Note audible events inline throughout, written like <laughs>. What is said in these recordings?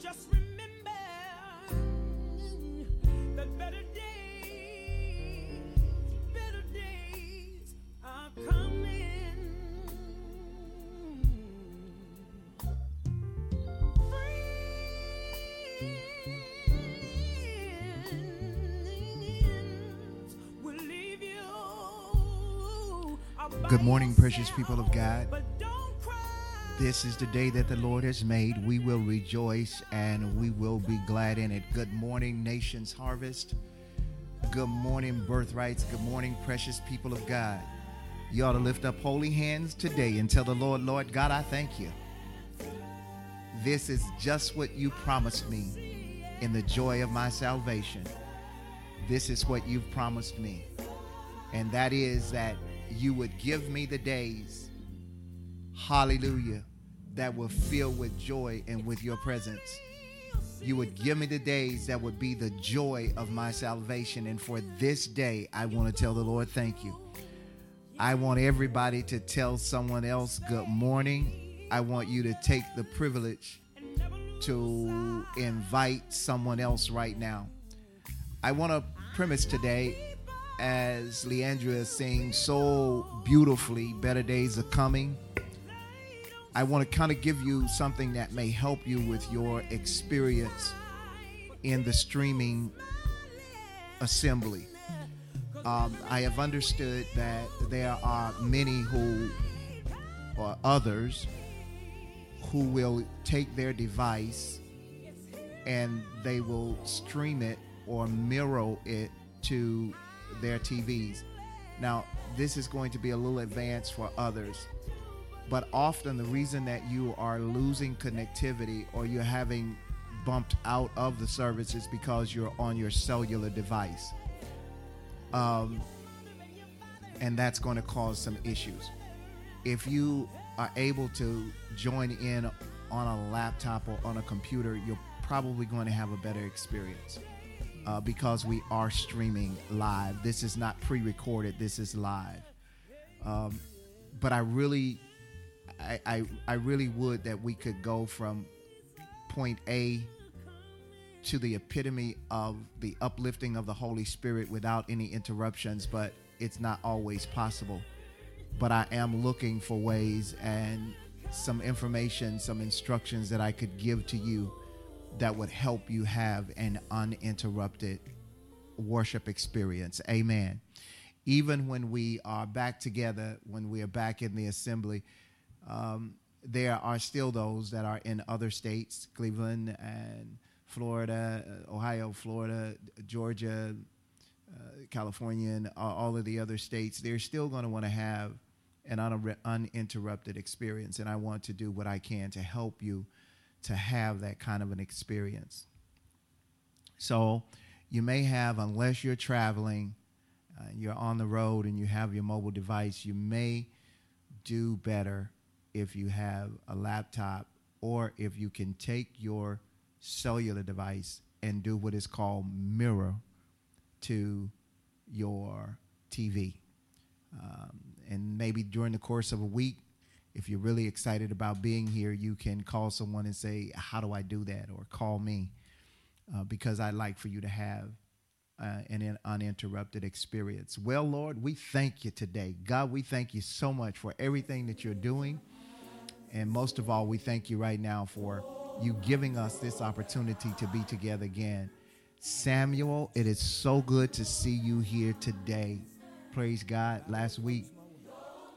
Just remember that better days, better days are coming. Friends will leave you. Good morning, precious people of God. This is the day that the Lord has made. We will rejoice and we will be glad in it. Good morning, Nations Harvest. Good morning, birthrights. Good morning, precious people of God. You ought to lift up holy hands today and tell the Lord, Lord God, I thank you. This is just what you promised me in the joy of my salvation. This is what you've promised me. And that is that you would give me the days hallelujah, that will fill with joy and with your presence. You would give me the days that would be the joy of my salvation. And for this day, I want to tell the Lord, thank you. I want everybody to tell someone else good morning. I want you to take the privilege to invite someone else right now. I want to premise today as Leandria sings so beautifully, Better Days Are Coming. I want to kind of give you something that may help you with your experience in the streaming assembly. Um, I have understood that there are many who, or others, who will take their device and they will stream it or mirror it to their TVs. Now, this is going to be a little advanced for others, but often the reason that you are losing connectivity or you're having bumped out of the service is because you're on your cellular device. Um, and that's going to cause some issues. If you are able to join in on a laptop or on a computer, you're probably going to have a better experience uh, because we are streaming live. This is not pre recorded, this is live. Um, but I really, I, I, really would that we could go from point A to the epitome of the uplifting of the Holy Spirit without any interruptions, but it's not always possible. But I am looking for ways and some information, some instructions that I could give to you that would help you have an uninterrupted worship experience. Amen. Even when we are back together, when we are back in the assembly, um, there are still those that are in other states, Cleveland and Florida, uh, Ohio, Florida, Georgia, uh, California, and all of the other states. They're still going to want to have an unre- uninterrupted experience, and I want to do what I can to help you to have that kind of an experience. So you may have, unless you're traveling, uh, you're on the road and you have your mobile device, you may do better if you have a laptop or if you can take your cellular device and do what is called mirror to your TV. Um, and maybe during the course of a week, if you're really excited about being here, you can call someone and say, How do I do that? Or call me uh, because I'd like for you to have uh, an uninterrupted experience. Well, Lord, we thank you today. God, we thank you so much for everything that you're doing. And most of all, we thank you right now for you giving us this opportunity to be together again. Samuel, it is so good to see you here today. Praise God. Last week,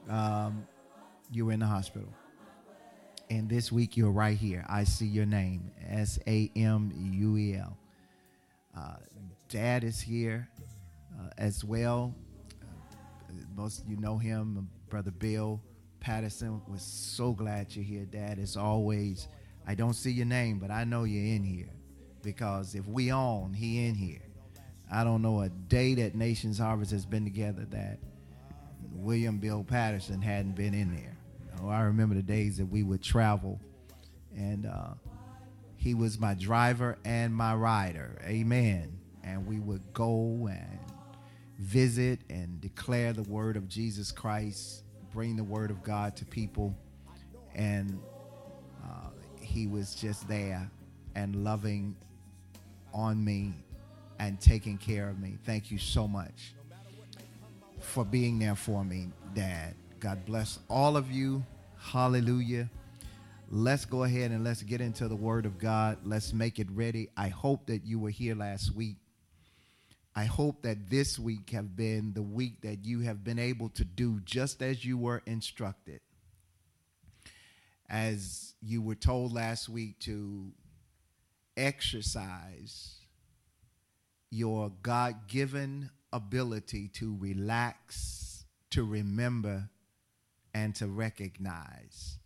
um, you were in the hospital. And this week, you're right here. I see your name S A M U E L. Uh, Dad is here uh, as well. Uh, most you know him, Brother Bill Patterson. Was so glad you're here, Dad. As always, I don't see your name, but I know you're in here because if we on, he in here. I don't know a day that Nations Harvest has been together that William Bill Patterson hadn't been in there. Oh, I remember the days that we would travel, and uh, he was my driver and my rider. Amen. And we would go and visit and declare the word of Jesus Christ, bring the word of God to people, and uh, he was just there and loving on me and taking care of me. Thank you so much for being there for me, Dad. God bless all of you. Hallelujah. Let's go ahead and let's get into the Word of God. Let's make it ready. I hope that you were here last week. I hope that this week have been the week that you have been able to do just as you were instructed. As you were told last week to exercise your God given ability to relax, to remember, and to recognize.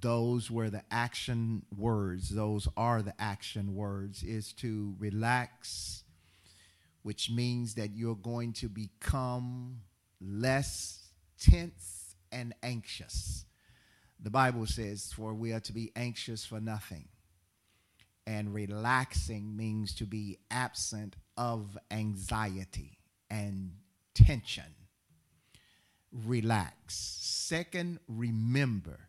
Those were the action words. Those are the action words is to relax, which means that you're going to become less tense and anxious. The Bible says, For we are to be anxious for nothing. And relaxing means to be absent of anxiety and tension. Relax. Second, remember,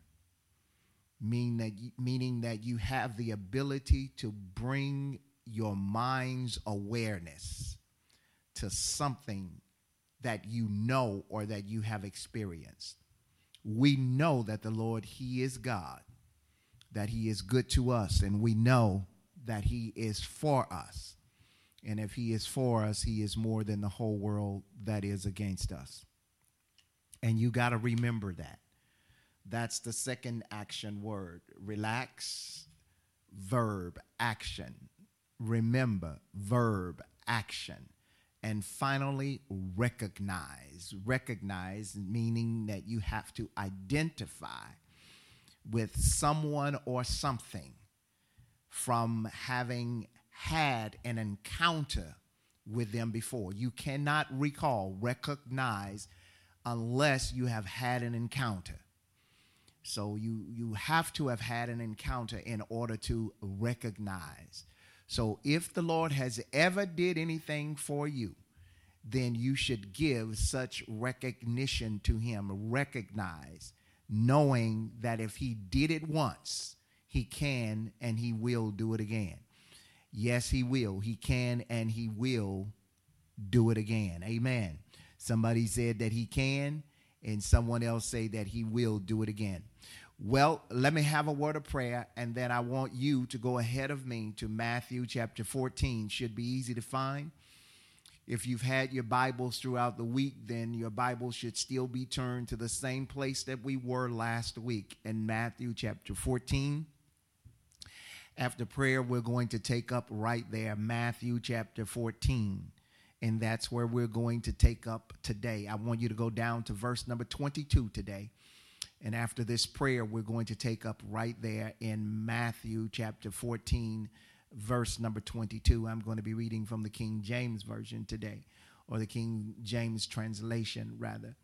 mean that, meaning that you have the ability to bring your mind's awareness to something that you know or that you have experienced. We know that the Lord, He is God, that He is good to us, and we know that He is for us. And if He is for us, He is more than the whole world that is against us. And you got to remember that. That's the second action word. Relax, verb, action. Remember, verb, action. And finally, recognize. Recognize meaning that you have to identify with someone or something from having had an encounter with them before. You cannot recall, recognize, unless you have had an encounter. So you you have to have had an encounter in order to recognize. So if the Lord has ever did anything for you, then you should give such recognition to him, recognize, knowing that if he did it once, he can and he will do it again. Yes, he will. He can and he will do it again. Amen. Somebody said that he can, and someone else say that he will do it again. Well, let me have a word of prayer, and then I want you to go ahead of me to Matthew chapter 14. Should be easy to find. If you've had your Bibles throughout the week, then your Bible should still be turned to the same place that we were last week in Matthew chapter 14. After prayer, we're going to take up right there Matthew chapter 14 and that's where we're going to take up today. I want you to go down to verse number 22 today. And after this prayer, we're going to take up right there in Matthew chapter 14, verse number 22. I'm going to be reading from the King James Version today, or the King James translation, rather.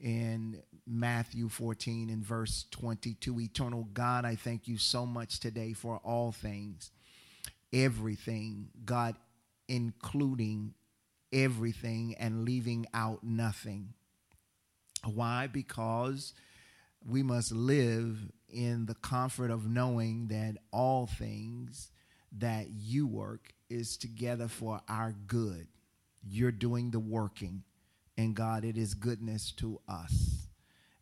In Matthew 14 and verse 22, Eternal God, I thank you so much today for all things, everything, God, including everything and leaving out nothing. Why? Because we must live in the comfort of knowing that all things that you work is together for our good. You're doing the working, and God, it is goodness to us.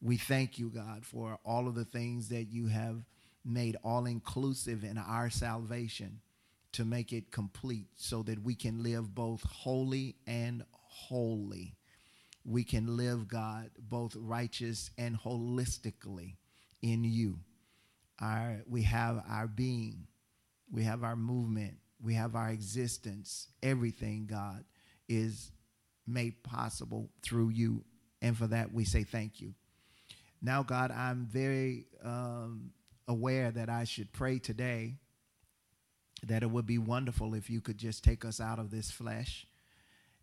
We thank you, God, for all of the things that you have made all inclusive in our salvation to make it complete so that we can live both holy and wholly. We can live, God, both righteous and holistically in you. Our, we have our being, we have our movement, we have our existence. Everything, God, is made possible through you. And for that, we say thank you. Now, God, I'm very um, aware that I should pray today that it would be wonderful if you could just take us out of this flesh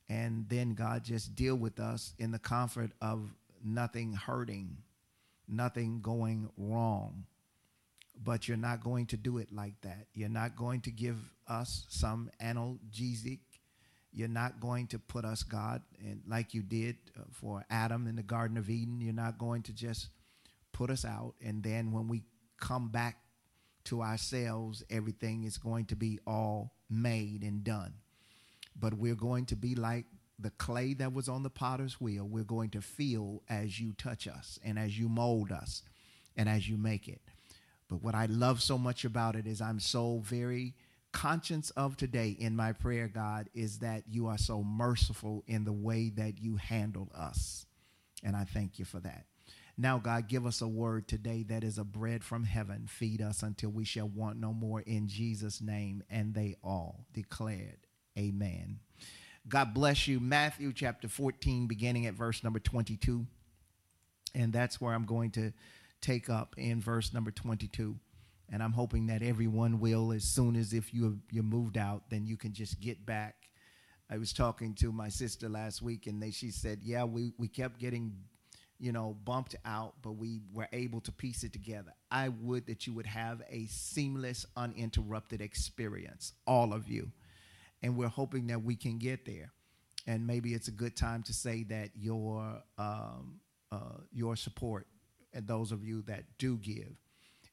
and then God just deal with us in the comfort of nothing hurting, nothing going wrong. But you're not going to do it like that. You're not going to give us some analgesic. You're not going to put us, God, and like you did uh, for Adam in the Garden of Eden. You're not going to just put us out, and then when we come back to ourselves, everything is going to be all made and done. But we're going to be like the clay that was on the potter's wheel. We're going to feel as you touch us and as you mold us and as you make it. But what I love so much about it is I'm so very conscious of today in my prayer, God, is that you are so merciful in the way that you handle us. And I thank you for that. Now, God, give us a word today that is a bread from heaven. Feed us until we shall want no more in Jesus' name. And they all declared, Amen. God bless you. Matthew chapter 14, beginning at verse number 22. And that's where I'm going to take up in verse number 22. And I'm hoping that everyone will, as soon as if you you moved out, then you can just get back. I was talking to my sister last week, and they, she said, "Yeah, we we kept getting, you know, bumped out, but we were able to piece it together." I would that you would have a seamless, uninterrupted experience, all of you, and we're hoping that we can get there. And maybe it's a good time to say that your um, uh, your support, and those of you that do give,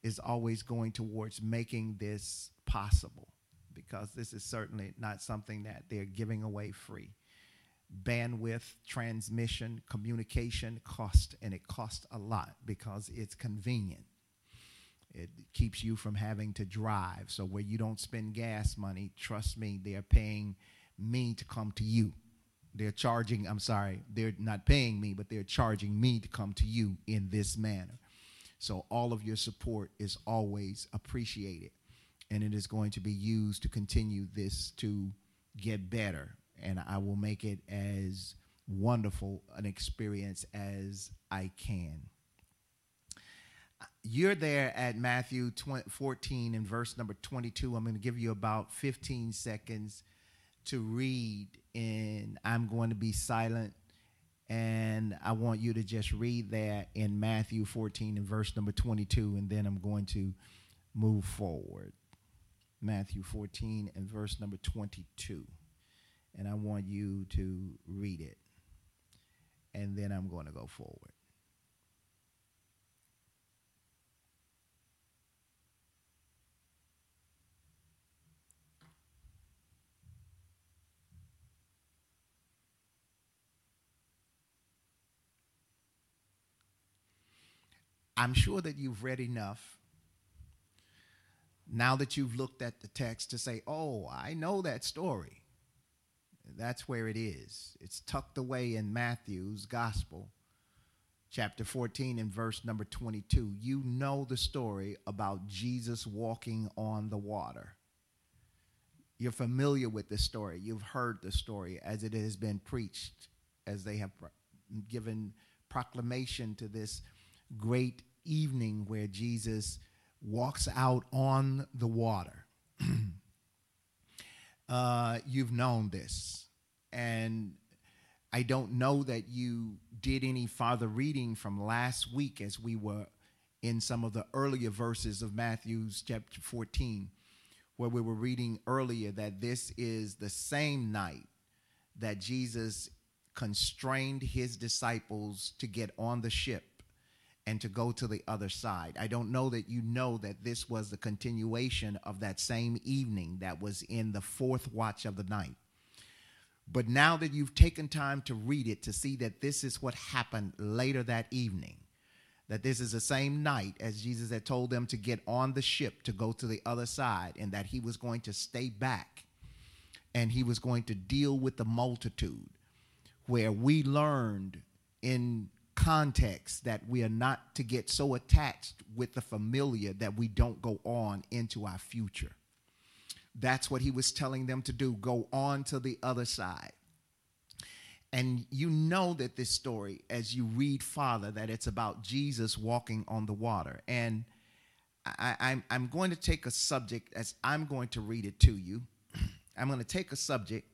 is always going towards making this possible because this is certainly not something that they're giving away free. Bandwidth, transmission, communication cost, and it costs a lot because it's convenient. It keeps you from having to drive. So, where you don't spend gas money, trust me, they're paying me to come to you. They're charging, I'm sorry, they're not paying me, but they're charging me to come to you in this manner. So all of your support is always appreciated. And it is going to be used to continue this to get better. And I will make it as wonderful an experience as I can. You're there at Matthew 20, 14 and verse number 22. I'm going to give you about 15 seconds to read, and I'm going to be silent and I want you to just read that in Matthew 14 and verse number 22, and then I'm going to move forward. Matthew 14 and verse number 22. And I want you to read it. And then I'm going to go forward. I'm sure that you've read enough now that you've looked at the text to say, oh, I know that story. That's where it is. It's tucked away in Matthew's gospel, chapter 14 and verse number 22. You know the story about Jesus walking on the water. You're familiar with the story. You've heard the story as it has been preached, as they have given proclamation to this great evening where Jesus walks out on the water. <clears throat> uh, you've known this. And I don't know that you did any farther reading from last week as we were in some of the earlier verses of Matthew's chapter 14, where we were reading earlier that this is the same night that Jesus constrained his disciples to get on the ship and to go to the other side. I don't know that you know that this was the continuation of that same evening that was in the fourth watch of the night. But now that you've taken time to read it to see that this is what happened later that evening, that this is the same night as Jesus had told them to get on the ship to go to the other side and that he was going to stay back and he was going to deal with the multitude, where we learned in context that we are not to get so attached with the familiar that we don't go on into our future. That's what he was telling them to do go on to the other side. And you know that this story, as you read Father, that it's about Jesus walking on the water. And I, am going to take a subject as I'm going to read it to you. <clears throat> I'm going to take a subject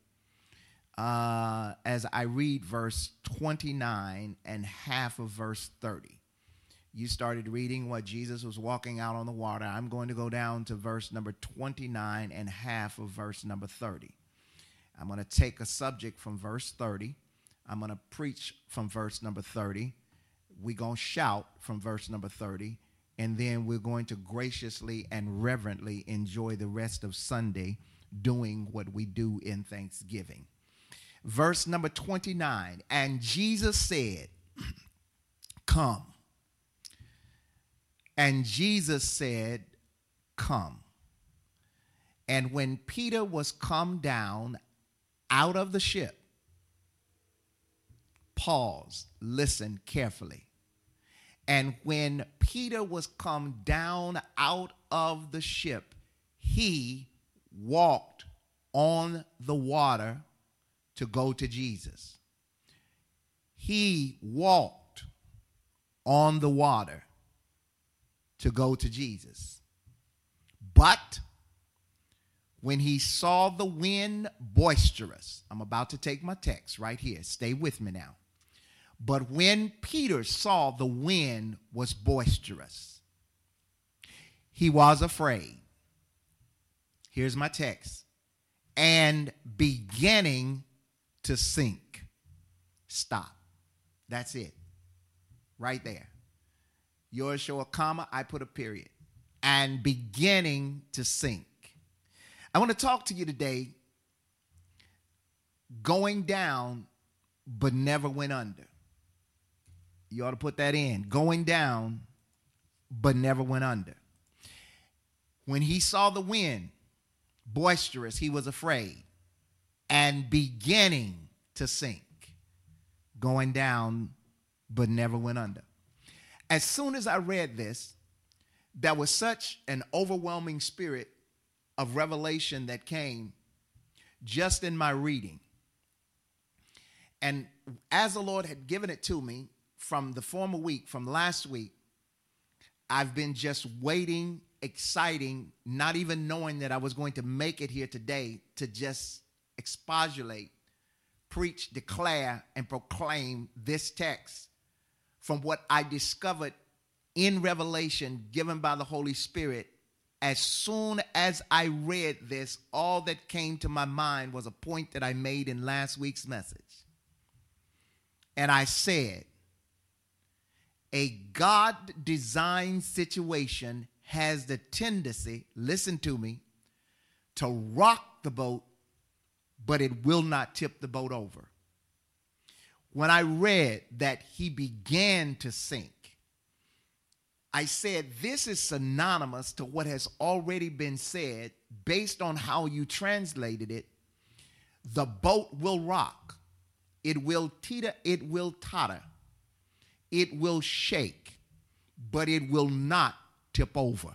uh, as I read verse 29 and half of verse 30. You started reading what Jesus was walking out on the water. I'm going to go down to verse number 29 and half of verse number 30. I'm going to take a subject from verse 30. I'm going to preach from verse number 30. We're going to shout from verse number 30. and then we're going to graciously and reverently enjoy the rest of Sunday doing what we do in Thanksgiving. Verse number 29 And Jesus said, Come. And Jesus said, Come. And when Peter was come down out of the ship, pause, listen carefully. And when Peter was come down out of the ship, he walked on the water to go to Jesus. He walked on the water to go to Jesus. But when he saw the wind boisterous, I'm about to take my text right here. Stay with me now. But when Peter saw the wind was boisterous, he was afraid. Here's my text. And beginning to sink. Stop. That's it. Right there. Yours show a comma, I put a period. And beginning to sink. I want to talk to you today going down, but never went under. You ought to put that in. Going down, but never went under. When he saw the wind boisterous, he was afraid and beginning to sink. Going down, but never went under. As soon as I read this, there was such an overwhelming spirit of revelation that came just in my reading. And as the Lord had given it to me from the former week, from last week, I've been just waiting, exciting, not even knowing that I was going to make it here today to just expostulate, preach, declare, and proclaim this text from what I discovered in revelation given by the Holy Spirit. As soon as I read this, all that came to my mind was a point that I made in last week's message. And I said, a God designed situation has the tendency, listen to me, to rock the boat, but it will not tip the boat over. When I read that he began to sink, I said this is synonymous to what has already been said based on how you translated it. The boat will rock, it will teeter, it will totter it will shake, but it will not tip over.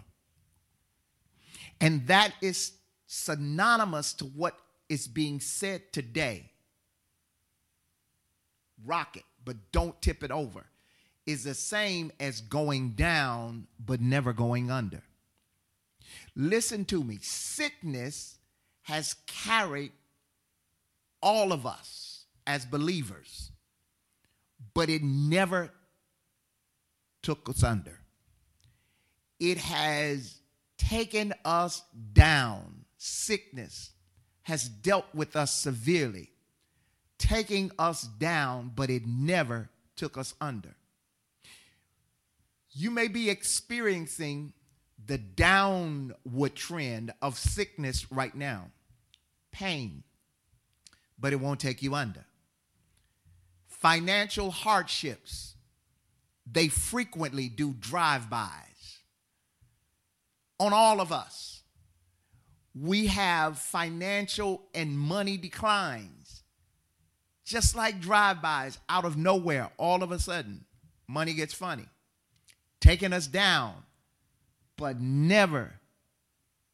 And that is synonymous to what is being said today. Rock it, but don't tip it over. Is the same as going down, but never going under. Listen to me. Sickness has carried all of us as believers, but it never took us under. It has taken us down. Sickness has dealt with us severely, taking us down, but it never took us under. You may be experiencing the downward trend of sickness right now, pain, but it won't take you under. Financial hardships, they frequently do drive-bys on all of us. We have financial and money declines. Just like drive-bys out of nowhere, all of a sudden, money gets funny, taking us down, but never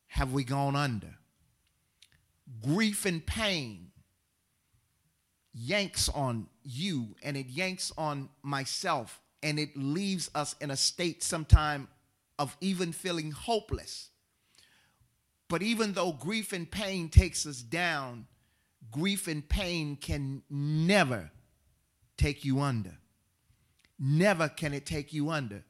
have we gone under. Grief and pain yanks on you and it yanks on myself and it leaves us in a state sometime of even feeling hopeless. But even though grief and pain takes us down, grief and pain can never take you under. Never can it take you under.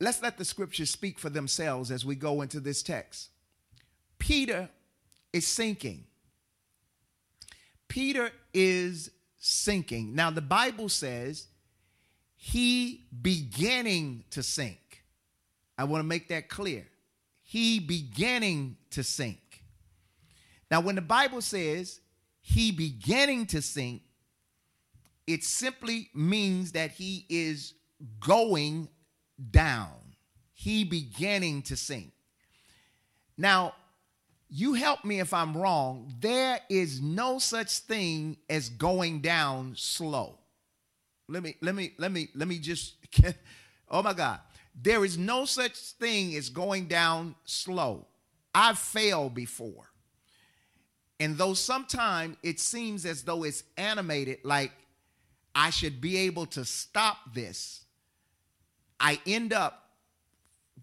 Let's let the scriptures speak for themselves as we go into this text. Peter is sinking. Peter is sinking. Now, the Bible says he beginning to sink. I want to make that clear. He beginning to sink. Now, when the Bible says he beginning to sink, it simply means that he is going down. He beginning to sink. Now, you help me if I'm wrong. There is no such thing as going down slow. Let me let me let me let me just <laughs> oh my God. There is no such thing as going down slow. I've failed before. And though sometimes it seems as though it's animated, like I should be able to stop this, I end up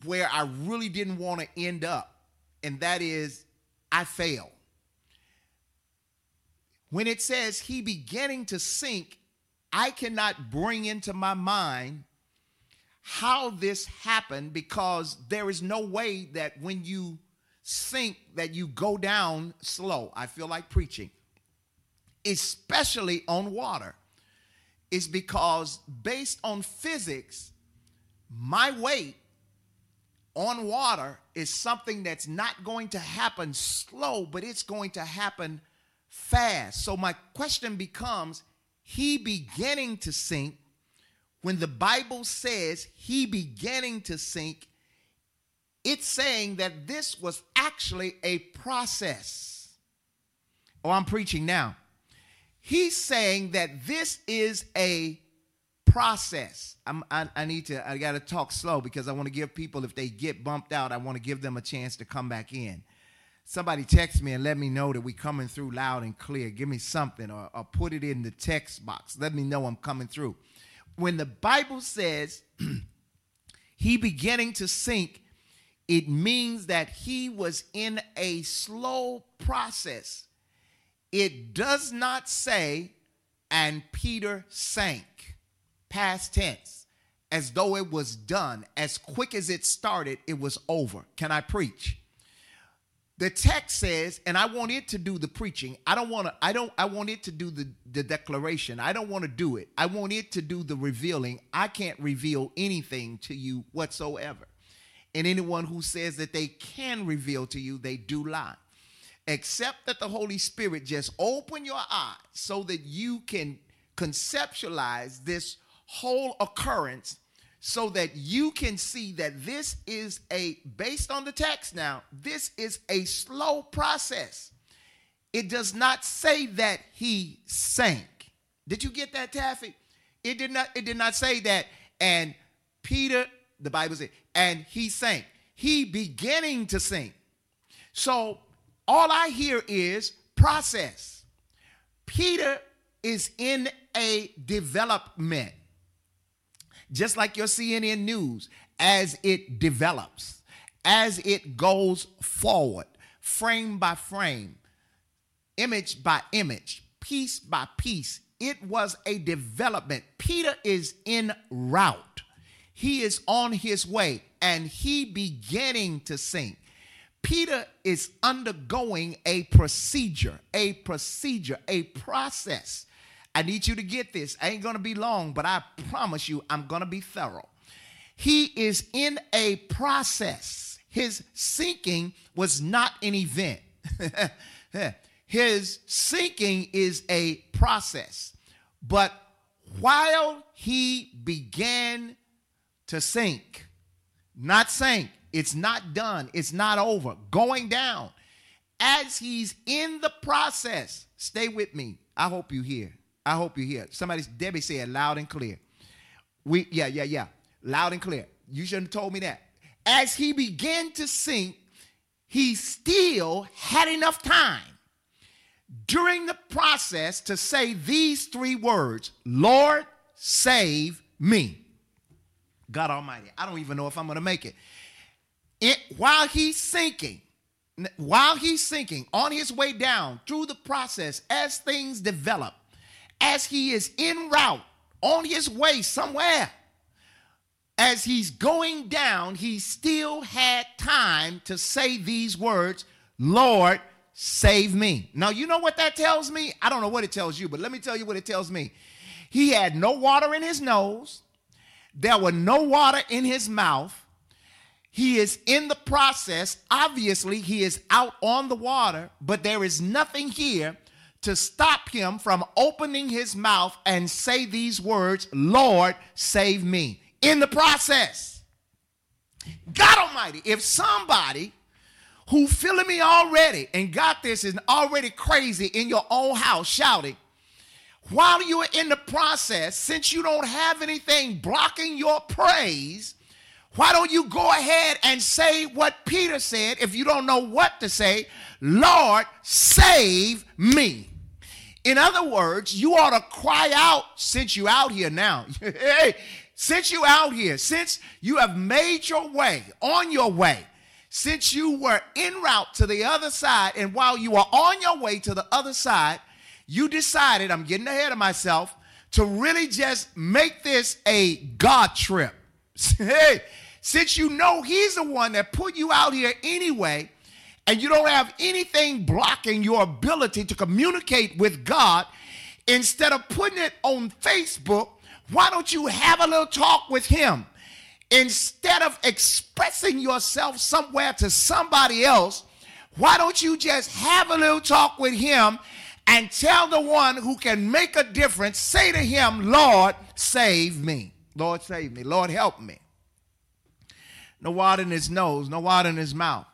where I really didn't want to end up, and that is I fail. When it says he beginning to sink, I cannot bring into my mind how this happened because there is no way that when you sink that you go down slow. I feel like preaching. Especially on water. Is because based on physics, my weight on water is something that's not going to happen slow, but it's going to happen fast. So my question becomes he beginning to sink when the Bible says he beginning to sink, it's saying that this was actually a process. Oh, I'm preaching now. He's saying that this is a process. I, I need to, I got to talk slow because I want to give people, if they get bumped out, I want to give them a chance to come back in. Somebody text me and let me know that we coming through loud and clear. Give me something or, or put it in the text box. Let me know I'm coming through when the Bible says <clears throat> he beginning to sink, it means that he was in a slow process. It does not say, and Peter sank, past tense, as though it was done. As quick as it started, it was over. Can I preach? The text says and i want it to do the preaching. I don't want to i don't i want it to do the, the declaration. I don't want to do it. I want it to do the revealing. I can't reveal anything to you whatsoever. And anyone who says that they can reveal to you they do lie. Except that the holy spirit just open your eyes so that you can conceptualize this whole occurrence so that you can see that this is a, based on the text now, this is a slow process. It does not say that he sank. Did you get that, Taffy? It did not, it did not say that, and Peter, the Bible said, and he sank. He beginning to sink. So all I hear is process. Peter is in a development just like your CNN news, as it develops, as it goes forward, frame by frame, image by image, piece by piece. It was a development. Peter is in route. He is on his way and he beginning to sink. Peter is undergoing a procedure, a procedure, a process I need you to get this. I ain't going to be long, but I promise you I'm going to be thorough. He is in a process. His sinking was not an event. <laughs> His sinking is a process. But while he began to sink, not sink, it's not done, it's not over, going down. As he's in the process, stay with me. I hope you hear. I hope you hear. Somebody, Debbie said loud and clear. We, yeah, yeah, yeah. Loud and clear. You shouldn't have told me that. As he began to sink, he still had enough time during the process to say these three words Lord, save me. God Almighty. I don't even know if I'm going to make it. it. While he's sinking, while he's sinking on his way down through the process, as things develop, as he is en route on his way somewhere, as he's going down, he still had time to say these words Lord, save me. Now, you know what that tells me? I don't know what it tells you, but let me tell you what it tells me. He had no water in his nose, There were no water in his mouth. He is in the process. Obviously, he is out on the water, but there is nothing here to stop him from opening his mouth and say these words, Lord, save me. In the process. God Almighty, if somebody who feeling me already and got this is already crazy in your own house shouting, while you are in the process, since you don't have anything blocking your praise, why don't you go ahead and say what Peter said if you don't know what to say? Lord, save me. In other words, you ought to cry out since you out here now. <laughs> hey, since you out here, since you have made your way, on your way, since you were en route to the other side, and while you were on your way to the other side, you decided, I'm getting ahead of myself, to really just make this a God trip. <laughs> hey, since you know He's the one that put you out here anyway, and you don't have anything blocking your ability to communicate with God, instead of putting it on Facebook, why don't you have a little talk with Him? Instead of expressing yourself somewhere to somebody else, why don't you just have a little talk with Him and tell the one who can make a difference, say to Him, Lord, save me. Lord, save me. Lord, help me. No water in his nose, no water in his mouth.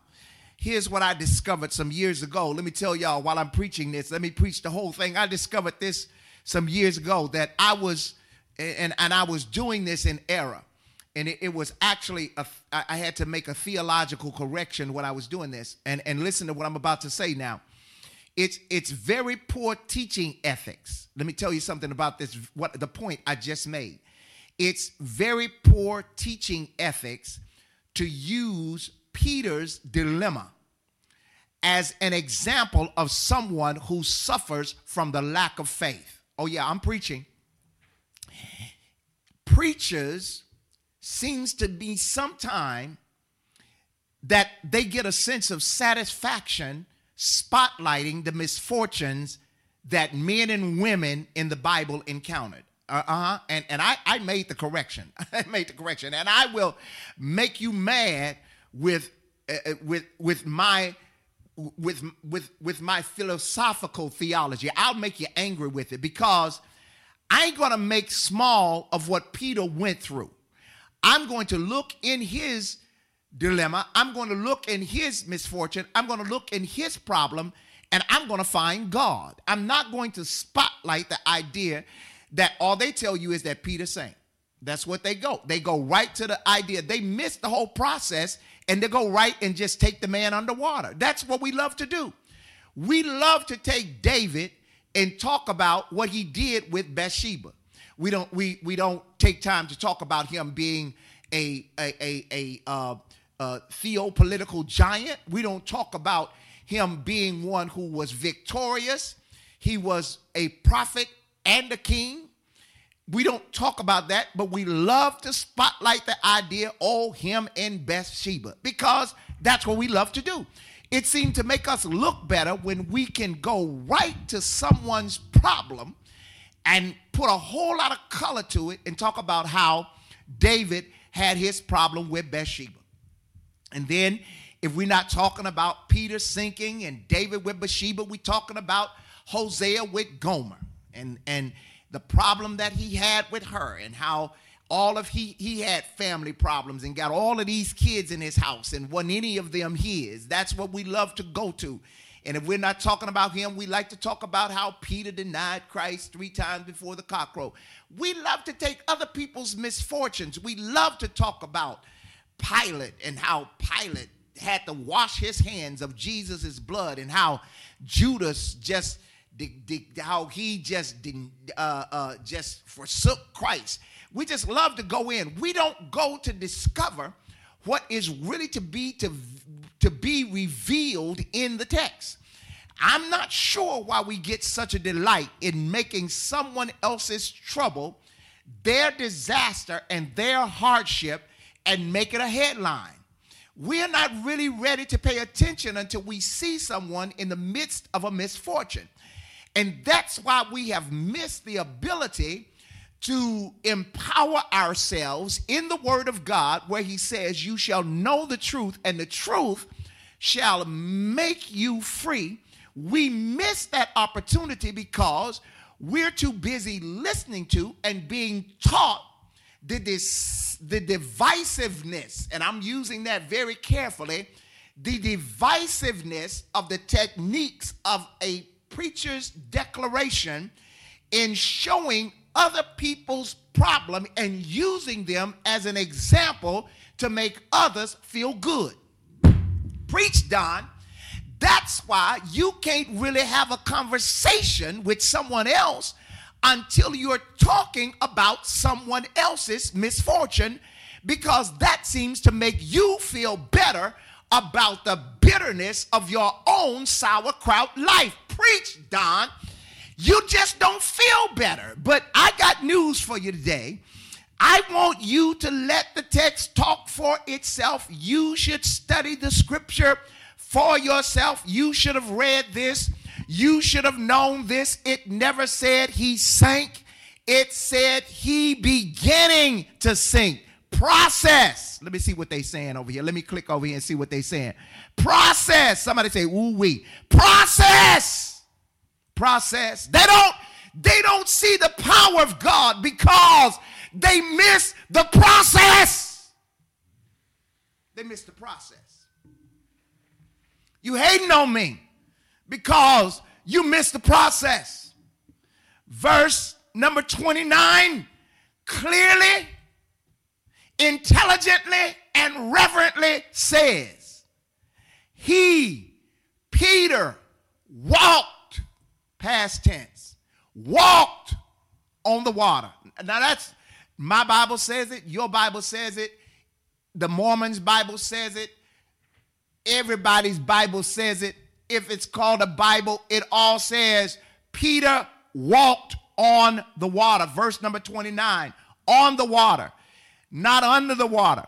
Here's what I discovered some years ago. Let me tell y'all while I'm preaching this, let me preach the whole thing. I discovered this some years ago that I was, and, and I was doing this in error. And it, it was actually, a, I had to make a theological correction when I was doing this. And, and listen to what I'm about to say now. It's, it's very poor teaching ethics. Let me tell you something about this, what the point I just made. It's very poor teaching ethics to use Peter's dilemma as an example of someone who suffers from the lack of faith. Oh, yeah, I'm preaching. Preachers seems to be sometime that they get a sense of satisfaction spotlighting the misfortunes that men and women in the Bible encountered. Uh huh. And and I I made the correction. <laughs> I made the correction, and I will make you mad with uh, with with my with with with my philosophical theology. I'll make you angry with it because I ain't gonna make small of what Peter went through. I'm going to look in his dilemma. I'm going to look in his misfortune. I'm going to look in his problem, and I'm going to find God. I'm not going to spotlight the idea that all they tell you is that Peter sank. That's what they go. They go right to the idea. They miss the whole process and they go right and just take the man underwater. That's what we love to do. We love to take David and talk about what he did with Bathsheba. We don't we we don't take time to talk about him being a a a, a uh, uh, theopolitical giant. We don't talk about him being one who was victorious. He was a prophet and a king. We don't talk about that, but we love to spotlight the idea, oh, him and Bathsheba, because that's what we love to do. It seemed to make us look better when we can go right to someone's problem and put a whole lot of color to it and talk about how David had his problem with Bathsheba. And then, if we're not talking about Peter sinking and David with Bathsheba, we're talking about Hosea with Gomer and and the problem that he had with her and how all of he he had family problems and got all of these kids in his house and wasn't any of them his. That's what we love to go to. And if we're not talking about him we like to talk about how peter denied christ three times before the cockcrow. We love to take other people's misfortunes. We love to talk about pilate and how pilate had to wash his hands of jesus' blood and how judas just how he just didn't, uh, uh, just forsook Christ. We just love to go in. We don't go to discover what is really to be to, to be revealed in the text. I'm not sure why we get such a delight in making someone else's trouble, their disaster, and their hardship and make it a headline. We're not really ready to pay attention until we see someone in the midst of a misfortune. And that's why we have missed the ability to empower ourselves in the Word of God, where He says, You shall know the truth, and the truth shall make you free. We miss that opportunity because we're too busy listening to and being taught the, the divisiveness, and I'm using that very carefully, the divisiveness of the techniques of a preacher's declaration in showing other people's problem and using them as an example to make others feel good. Preach, Don. That's why you can't really have a conversation with someone else until you're talking about someone else's misfortune because that seems to make you feel better about the bitterness of your own sauerkraut life. Preach, Don. You just don't feel better. But I got news for you today. I want you to let the text talk for itself. You should study the scripture for yourself. You should have read this. You should have known this. It never said he sank, it said he beginning to sink. Process. Let me see what they saying over here. Let me click over here and see what they saying. Process. Somebody say, ooh wee. Process. Process. They don't, they don't see the power of God because they miss the process. They miss the process. You hating on me because you missed the process. Verse number 29 clearly, intelligently, and reverently says, He, Peter, walked, past tense, walked on the water. Now that's my Bible says it, your Bible says it, the Mormon's Bible says it, everybody's Bible says it. If it's called a Bible, it all says Peter walked on the water. Verse number 29 on the water, not under the water,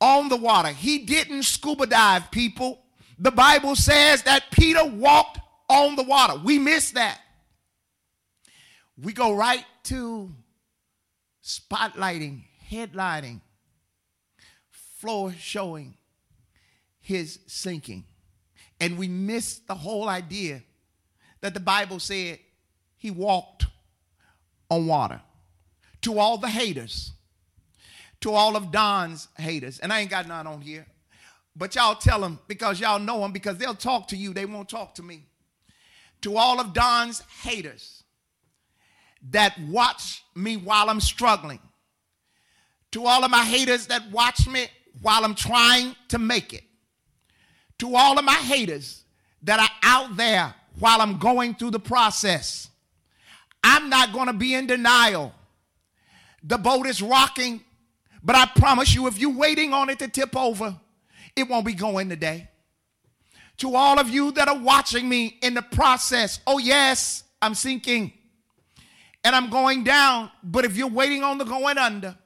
on the water. He didn't scuba dive, people. The Bible says that Peter walked on the water. We miss that. We go right to spotlighting, headlining, floor showing his sinking. And we miss the whole idea that the Bible said he walked on water. To all the haters, to all of Don's haters, and I ain't got none on here, but y'all tell them because y'all know them because they'll talk to you, they won't talk to me. To all of Don's haters that watch me while I'm struggling, to all of my haters that watch me while I'm trying to make it, to all of my haters that are out there while I'm going through the process. I'm not going to be in denial. The boat is rocking, but I promise you, if you're waiting on it to tip over, it won't be going today. To all of you that are watching me in the process, oh, yes, I'm sinking and I'm going down, but if you're waiting on the going under,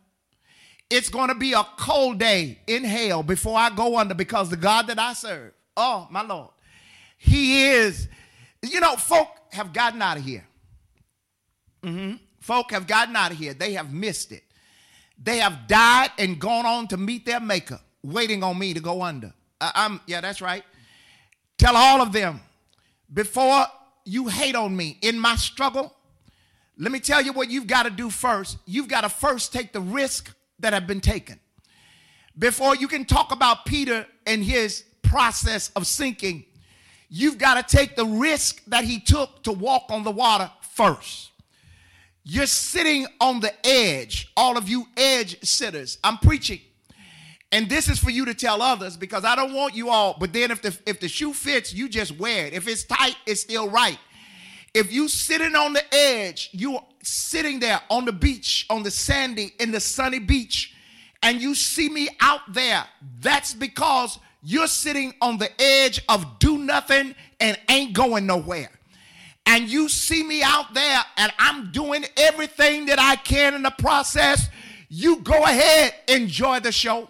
it's going to be a cold day in hell before I go under because the God that I serve, oh, my Lord, He is, you know, folk have gotten out of here. Mm-hmm. Folk have gotten out of here. They have missed it. They have died and gone on to meet their maker, waiting on me to go under. I'm, yeah, that's right. Tell all of them before you hate on me in my struggle, let me tell you what you've got to do first. You've got to first take the risk that have been taken. Before you can talk about Peter and his process of sinking, you've got to take the risk that he took to walk on the water first. You're sitting on the edge, all of you edge sitters. I'm preaching. And this is for you to tell others because I don't want you all, but then if the if the shoe fits, you just wear it. If it's tight, it's still right. If you sitting on the edge, you're sitting there on the beach, on the sandy, in the sunny beach, and you see me out there, that's because you're sitting on the edge of do nothing and ain't going nowhere. And you see me out there and I'm doing everything that I can in the process. You go ahead, enjoy the show.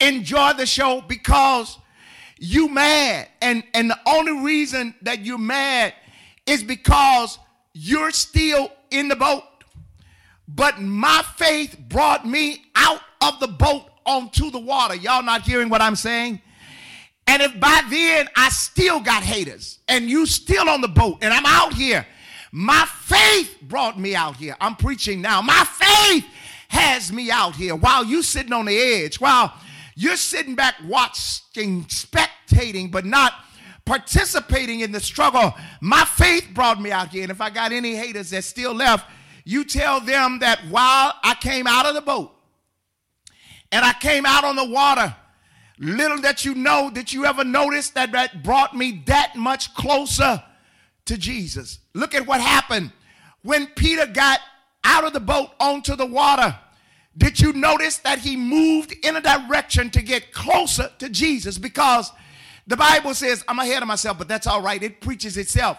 Enjoy the show because you mad. And, and the only reason that you're mad is because you're still in the boat. but my faith brought me out of the boat onto the water. Y'all not hearing what I'm saying? And if by then I still got haters and you still on the boat and I'm out here, my faith brought me out here. I'm preaching now. My faith has me out here while you sitting on the edge, while you're sitting back watching, spectating, but not participating in the struggle. My faith brought me out here. And if I got any haters that still left, you tell them that while I came out of the boat and I came out on the water, little that you know that you ever noticed that that brought me that much closer to Jesus. Look at what happened when Peter got out of the boat onto the water. Did you notice that he moved in a direction to get closer to Jesus? Because the Bible says, I'm ahead of myself, but that's all right. It preaches itself.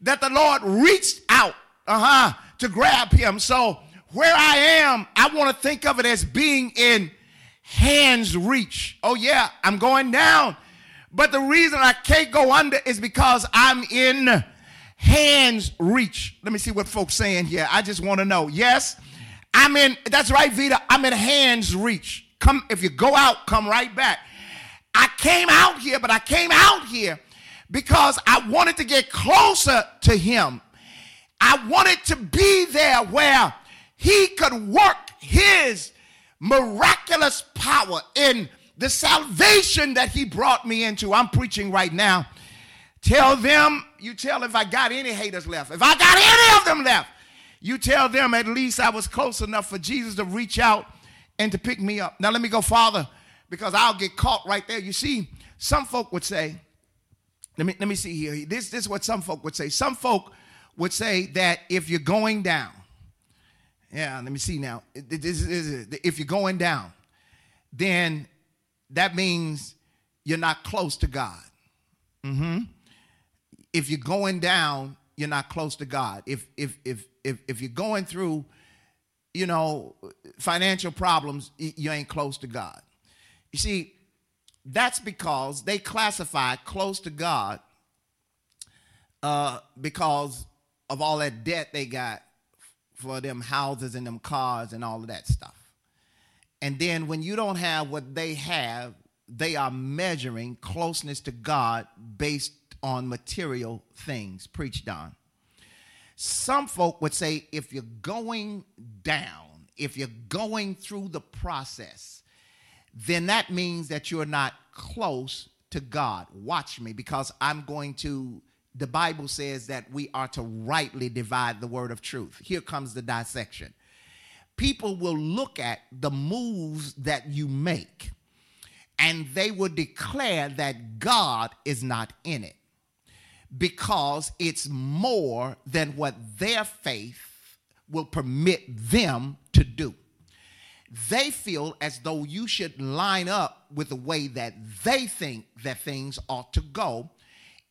That the Lord reached out, uh-huh, to grab him. So where I am, I want to think of it as being in hands reach. Oh yeah, I'm going down. But the reason I can't go under is because I'm in hands reach. Let me see what folks saying here. I just want to know. Yes, I'm in. That's right, Vita. I'm in hands reach. Come if you go out, come right back. I came out here, but I came out here because I wanted to get closer to him. I wanted to be there where he could work his miraculous power in the salvation that he brought me into. I'm preaching right now. Tell them, you tell if I got any haters left. If I got any of them left, you tell them at least I was close enough for Jesus to reach out and to pick me up. Now let me go farther because I'll get caught right there. You see, some folk would say, let me let me see here. This, this is what some folk would say. Some folk would say that if you're going down, yeah, let me see now. If you're going down, then that means you're not close to God. Mm-hmm. If you're going down, you're not close to God. If if if if if you're going through, you know, financial problems, you ain't close to God. You see, that's because they classify close to God uh, because of all that debt they got for them houses and them cars and all of that stuff. And then when you don't have what they have, they are measuring closeness to God based on material things. Preach, Don. Some folk would say if you're going down, if you're going through the process, then that means that you're not close to God. Watch me because I'm going to the Bible says that we are to rightly divide the word of truth. Here comes the dissection. People will look at the moves that you make and they will declare that God is not in it because it's more than what their faith will permit them to do. They feel as though you should line up with the way that they think that things ought to go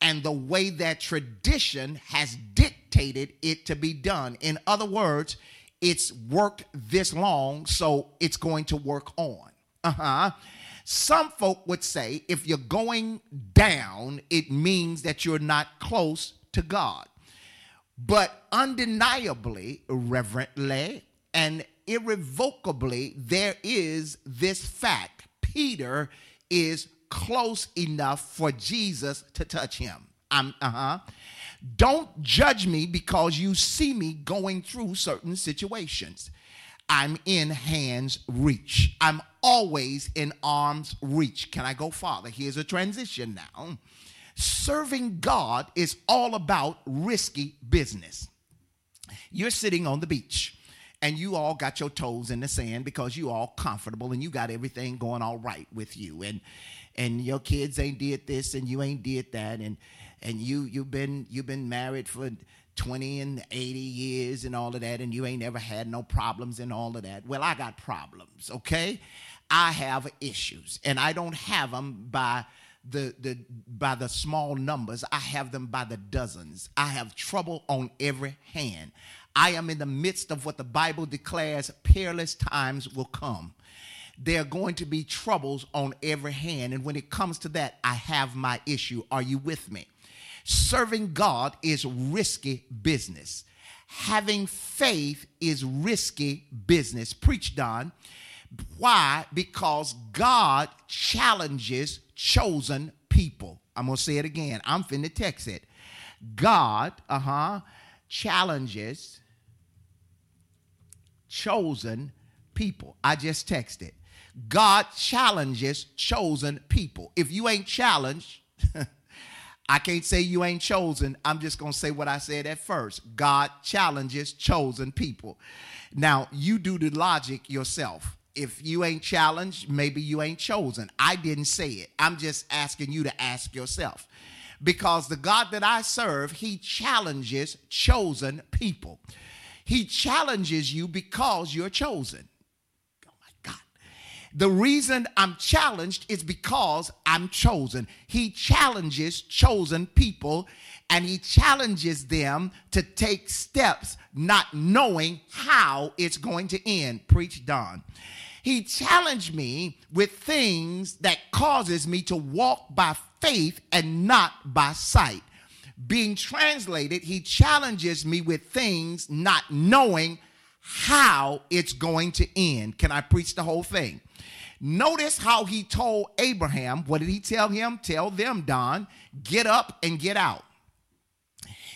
and the way that tradition has dictated it to be done. In other words, it's worked this long, so it's going to work on. Uh huh. Some folk would say if you're going down, it means that you're not close to God. But undeniably, reverently, and irrevocably, there is this fact Peter is close enough for Jesus to touch him. I'm uh-huh. Don't judge me because you see me going through certain situations. I'm in hands reach. I'm always in arm's reach. Can I go farther? Here's a transition now. Serving God is all about risky business. You're sitting on the beach and you all got your toes in the sand because you all comfortable and you got everything going all right with you and and your kids ain't did this and you ain't did that. And and you you've been you've been married for 20 and 80 years and all of that and you ain't ever had no problems and all of that. Well i got problems okay? I have issues and i don't have them by the, the by the small numbers. I have them by the dozens. I have trouble on every hand. I am in the midst of what the bible declares perilous times will come there are going to be troubles on every hand. And when it comes to that, I have my issue. Are you with me? Serving God is risky business. having faith is risky business. Preach, Don. Why? Because God challenges chosen people. I'm going to say it again. I'm finna text it. God, uh huh, challenges chosen people. I just texted. God challenges chosen people. If you ain't challenged, <laughs> I can't say you ain't chosen. I'm just going to say what I said at first. God challenges chosen people. Now, you do the logic yourself. If you ain't challenged, maybe you ain't chosen. I didn't say it. I'm just asking you to ask yourself. Because the God that I serve, he challenges chosen people. He challenges you because you're chosen. The reason I'm challenged is because I'm chosen. He challenges chosen people and he challenges them to take steps not knowing how it's going to end. Preach Don. He challenged me with things that causes me to walk by faith and not by sight. Being translated, he challenges me with things not knowing how it's going to end. Can I preach the whole thing? Notice how he told Abraham, what did he tell him? Tell them, Don, get up and get out.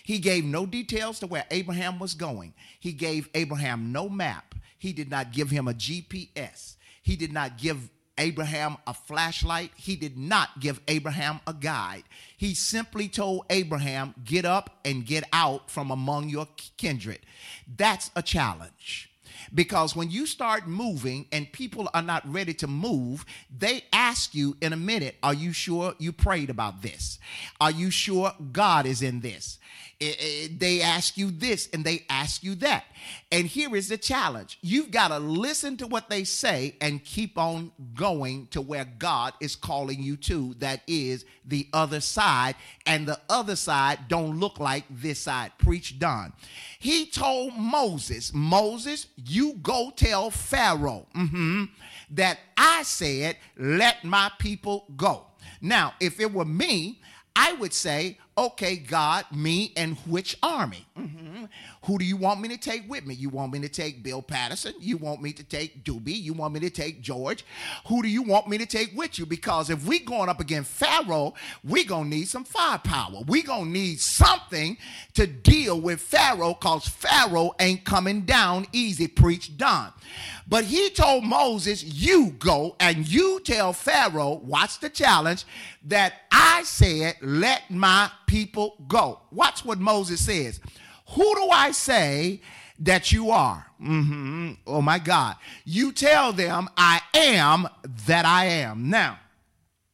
He gave no details to where Abraham was going. He gave Abraham no map. He did not give him a GPS. He did not give Abraham a flashlight. He did not give Abraham a guide. He simply told Abraham, Get up and get out from among your kindred. That's a challenge. Because when you start moving and people are not ready to move, they ask you in a minute, Are you sure you prayed about this? Are you sure God is in this? It, it, they ask you this and they ask you that. And here is the challenge you've got to listen to what they say and keep on going to where God is calling you to. That is the other side. And the other side don't look like this side. Preach Don. He told Moses, Moses, you go tell Pharaoh mm-hmm, that I said, let my people go. Now, if it were me, I would say, okay, God, me, and which army? Mm-hmm. Who do you want me to take with me? You want me to take Bill Patterson? You want me to take Doobie? You want me to take George? Who do you want me to take with you? Because if we going up against Pharaoh, we gonna need some firepower. We gonna need something to deal with Pharaoh, cause Pharaoh ain't coming down easy. Preach Don. But he told Moses, You go and you tell Pharaoh, watch the challenge, that I said, Let my people go. Watch what Moses says. Who do I say that you are? Mm-hmm. Oh my God. You tell them, I am that I am. Now,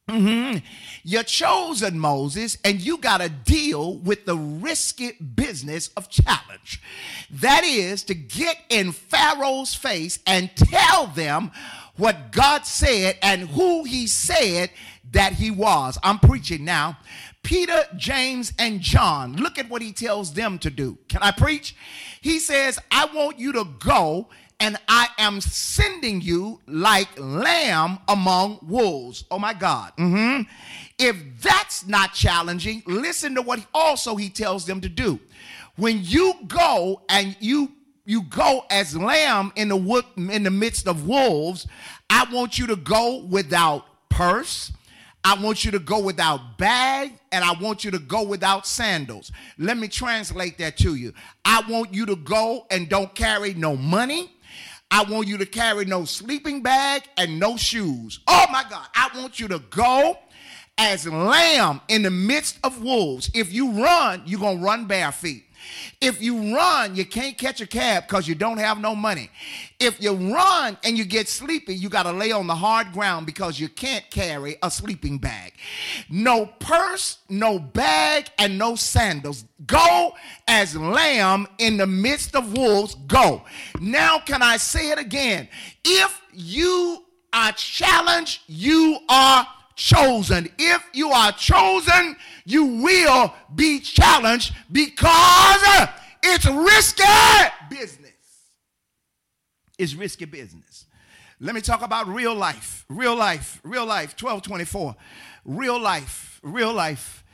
Mm-hmm. You're chosen, Moses, and you got to deal with the risky business of challenge. That is to get in Pharaoh's face and tell them what God said and who he said that he was. I'm preaching now. Peter, James, and John, look at what he tells them to do. Can I preach? He says, I want you to go and I am sending you like lamb among wolves. Oh my God. Mm-hmm. If that's not challenging, listen to what also he tells them to do. When you go and you you go as lamb in the wood, in the midst of wolves, I want you to go without purse. I want you to go without bag and I want you to go without sandals. Let me translate that to you. I want you to go and don't carry no money. I want you to carry no sleeping bag and no shoes. Oh my God. I want you to go as lamb in the midst of wolves. If you run, you're going to run bare feet. If you run, you can't catch a cab because you don't have no money. If you run and you get sleepy, you got to lay on the hard ground because you can't carry a sleeping bag. No purse, no bag, and no sandals. Go as lamb in the midst of wolves. Go. Now, can I say it again? If you are challenged, you are chosen. If you are chosen, you will be challenged because it's risky business. It's risky business. Let me talk about real life. Real life. Real life. 1224. Real life. Real life.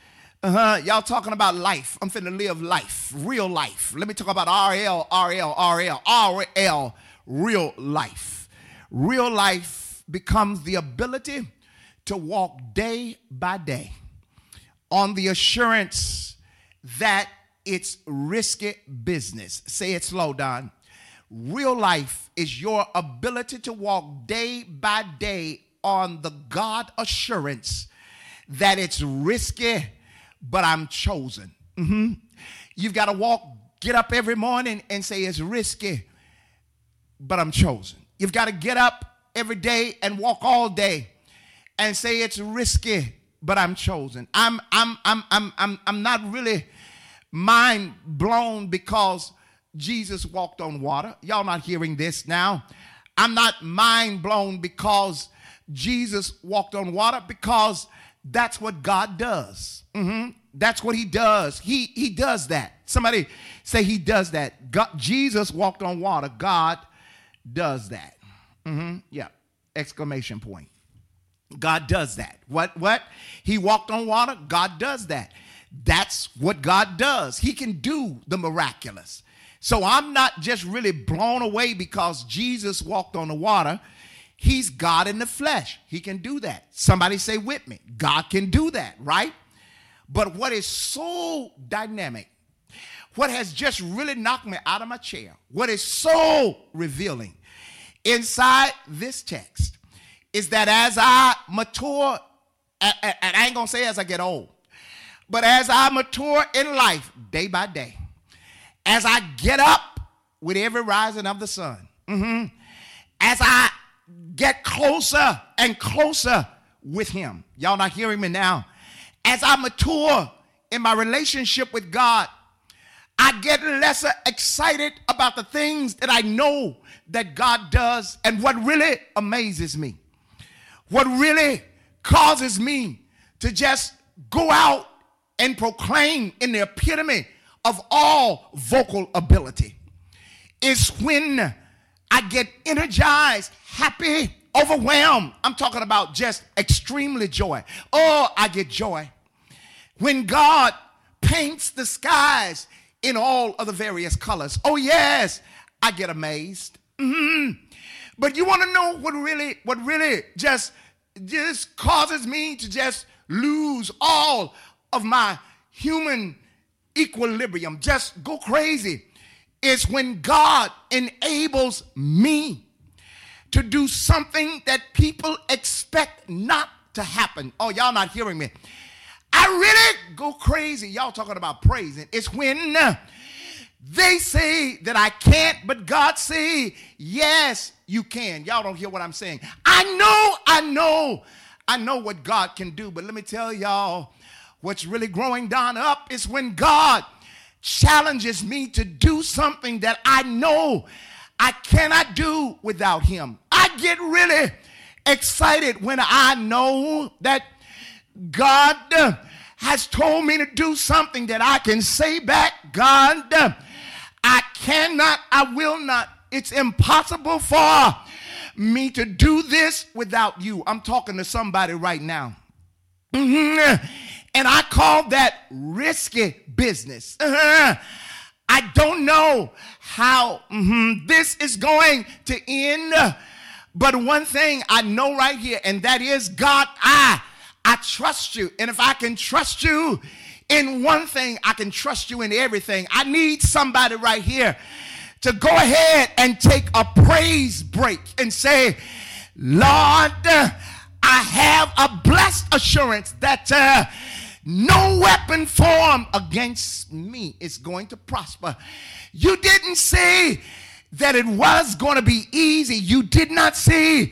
Uh-huh. Y'all talking about life. I'm finna live life, real life. Let me talk about RL, RL, RL, RL, real life. Real life becomes the ability to walk day by day on the assurance that it's risky business. Say it slow, Don. Real life is your ability to walk day by day on the God assurance that it's risky, but I'm chosen. Mhm. You've got to walk, get up every morning and say it's risky, but I'm chosen. You've got to get up every day and walk all day and say it's risky, but I'm chosen. I'm I'm I'm I'm I'm I'm not really mind blown because Jesus walked on water. Y'all not hearing this now. I'm not mind blown because Jesus walked on water because that's what God does. Mhm. That's what he does. He he does that. Somebody say he does that. God, Jesus walked on water. God does that. Mhm. Yeah. Exclamation point. God does that. What what? He walked on water. God does that. That's what God does. He can do the miraculous. So I'm not just really blown away because Jesus walked on the water. He's God in the flesh. He can do that. Somebody say with me. God can do that, right? But what is so dynamic, what has just really knocked me out of my chair, what is so revealing inside this text is that as I mature, and I ain't gonna say as I get old, but as I mature in life day by day, as I get up with every rising of the sun, mhm, as I get closer and closer with Him, y'all not hearing me now, as I mature in my relationship with God, I get lesser excited about the things that I know that God does. And what really amazes me, what really causes me to just go out and proclaim in the epitome of all vocal ability is when I get energized, happy, overwhelmed. I'm talking about just extremely joy. Oh, I get joy. When God paints the skies in all of the various colors. Oh, yes, I get amazed. Mhm. But you want to know what really, what really just, just causes me to just lose all of my human equilibrium, just go crazy, is when God enables me to do something that people expect not to happen. Oh, y'all not hearing me. I really go crazy. Y'all talking about praising. It's when uh, they say that I can't, but God say, yes, you can. Y'all don't hear what I'm saying. I know, I know, I know what God can do, but let me tell y'all what's really growing down up is when God challenges me to do something that I know I cannot do without Him. I get really excited when I know that God has told me to do something that I can say back, God, I cannot, I will not. It's impossible for me to do this without you. I'm talking to somebody right now. Mhm. And I call that risky business. Uh-huh. I don't know how mhm, this is going to end, but one thing I know right here, and that is God, I I trust you. And if I can trust you in one thing, I can trust you in everything. I need somebody right here to go ahead and take a praise break and say, Lord, I have a blessed assurance that uh, no weapon formed against me is going to prosper. You didn't say that it was going to be easy. You did not say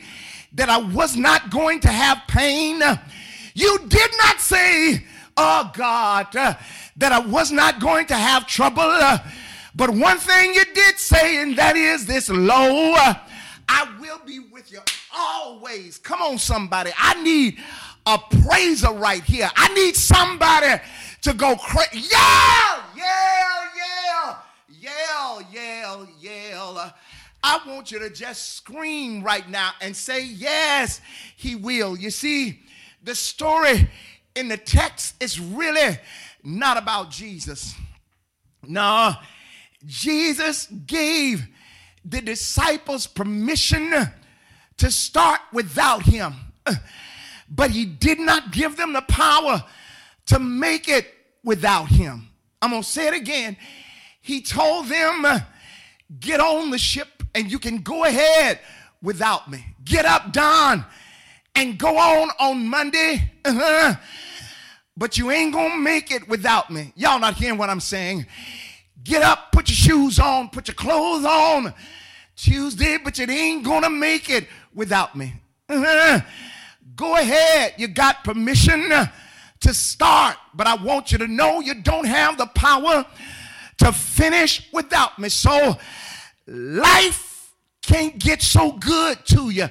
that I was not going to have pain. You did not say, oh God, uh, that I was not going to have trouble. Uh, but one thing you did say, and that is this low, uh, I will be with you always. Come on, somebody. I need a praiser right here. I need somebody to go crazy. Yell, yell, yell, yell, yell, yell. I want you to just scream right now and say, Yes, he will. You see, the story in the text, it's really not about Jesus. No, Jesus gave the disciples permission to start without him, but he did not give them the power to make it without him. I'm going to say it again. He told them, Get on the ship and you can go ahead without me. Get up, Don, and go on on Monday. Uh-huh. But you ain't to make it without me. Y'all not hearing what I'm saying. Get up, put your shoes on, put your clothes on Tuesday, but you ain't to make it without me. Uh-huh. Go ahead. You got permission to start, but I want you to know you don't have the power to finish without me. So life can't get so good to you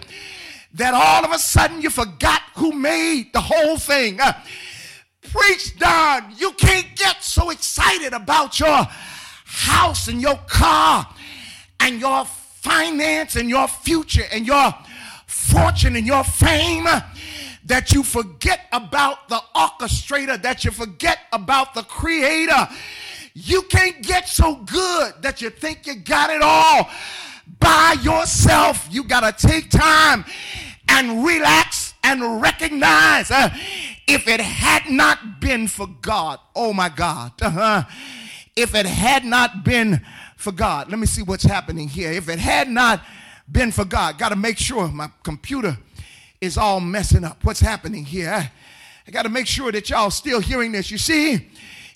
that all of a sudden you forgot who made the whole thing. Uh, preach, Don, you can't get so excited about your house and your car and your finance and your future and your fortune and your fame that you forget about the orchestrator, that you forget about the creator. You can't get so good that you think you got it all by yourself. You got to take time and relax and recognize uh, if it had not been for God, oh my God, uh-huh, if it had not been for God, let me see what's happening here. If it had not been for God, got to make sure my computer is all messing up. What's happening here? I, I got to make sure that y'all still hearing this. You see,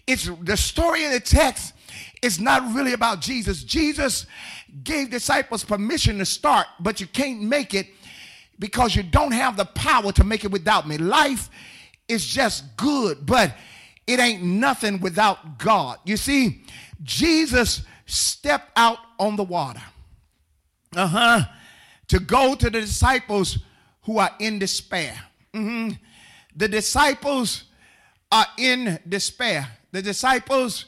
it's the story in the text is not really about Jesus. Jesus gave disciples permission to start, but you can't make it because you don't have the power to make it without me. Life is just good, but it ain't nothing without God. You see, Jesus stepped out on the water. Uh huh. To go to the disciples who are in despair. Mm-hmm. The disciples are in despair. The disciples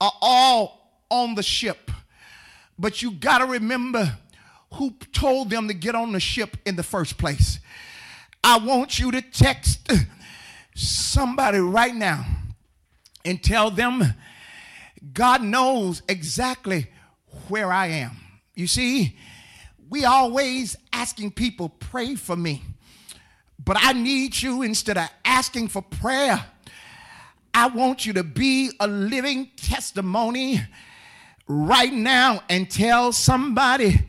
are all on the ship. But you got to remember who told them to get on the ship in the first place. I want you to text somebody right now and tell them God knows exactly where I am. You see, we always asking people pray for me. But I need you instead of asking for prayer, I want you to be a living testimony right now and tell somebody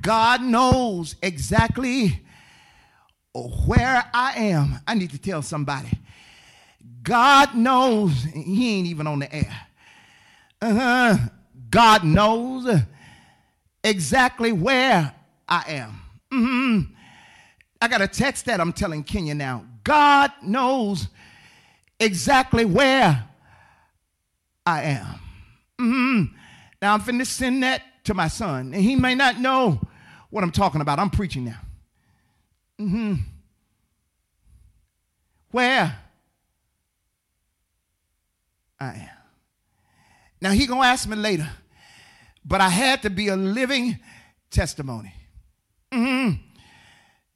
God knows exactly where I am. I need to tell somebody. God knows, he ain't even on the air. Uh-huh. God knows exactly where I am. Mm-hmm. I got a text that I'm telling Kenya now. God knows exactly where I am. Mm-hmm. Now I'm finna send that to my son, and he may not know what I'm talking about. I'm preaching now. Mm-hmm. Where I am. Now he gonna ask me later, but I had to be a living testimony. Mm-hmm.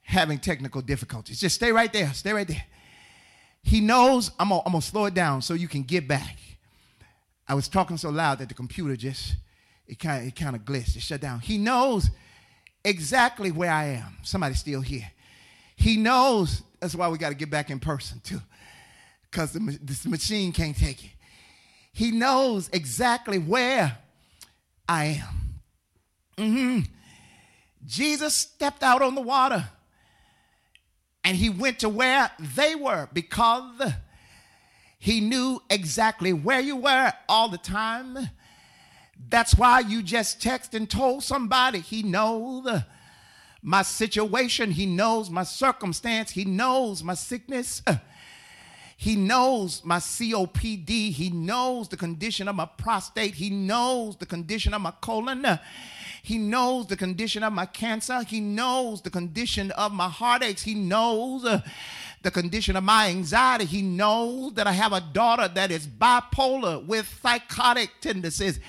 Having technical difficulties. Just stay right there. Stay right there. He knows I'm gonna, I'm gonna slow it down so you can get back. I was talking so loud that the computer just it kind of it kind of glitched. It shut down. He knows exactly where I am. Somebody's still here. He knows. That's why we got to get back in person too, because the this machine can't take it. He knows exactly where I am. Mm-hmm. Jesus stepped out on the water and he went to where they were because he knew exactly where you were all the time. That's why you just text and told somebody he knows my situation, he knows my circumstance, he knows my sickness. He knows my COPD. He knows the condition of my prostate. He knows the condition of my colon. He knows the condition of my cancer. He knows the condition of my heartaches. He knows the condition of my anxiety. He knows that I have a daughter that is bipolar with psychotic tendencies.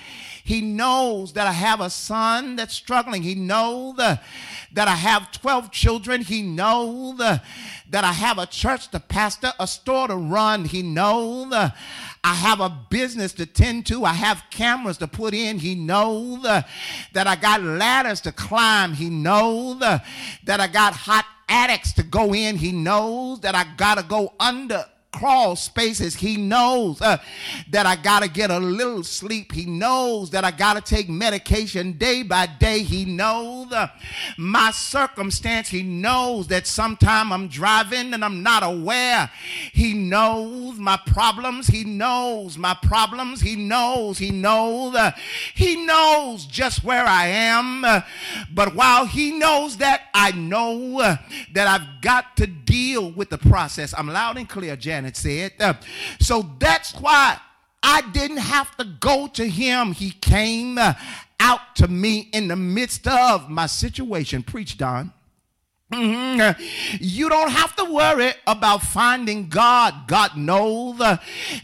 He knows that I have a son that's struggling. He knows uh, that I have 12 children. He knows uh, that I have a church to pastor, a store to run. He knows uh, I have a business to tend to. I have cameras to put in. He knows uh, that I got ladders to climb. He knows uh, that I got hot attics to go in. He knows that I got to go under crawl spaces. He knows uh, that I got to get a little sleep. He knows that I got to take medication day by day. He knows uh, my circumstance. He knows that sometime I'm driving and I'm not aware. He knows my problems. He knows my problems. He knows. He knows. Uh, he knows just where I am. Uh, but while he knows that, I know uh, that I've got to deal with the process. I'm loud and clear, Janet said. Uh, so that's why I didn't have to go to him. He came uh, out to me in the midst of my situation. Preach, Don. Mhm. You don't have to worry about finding God. God knows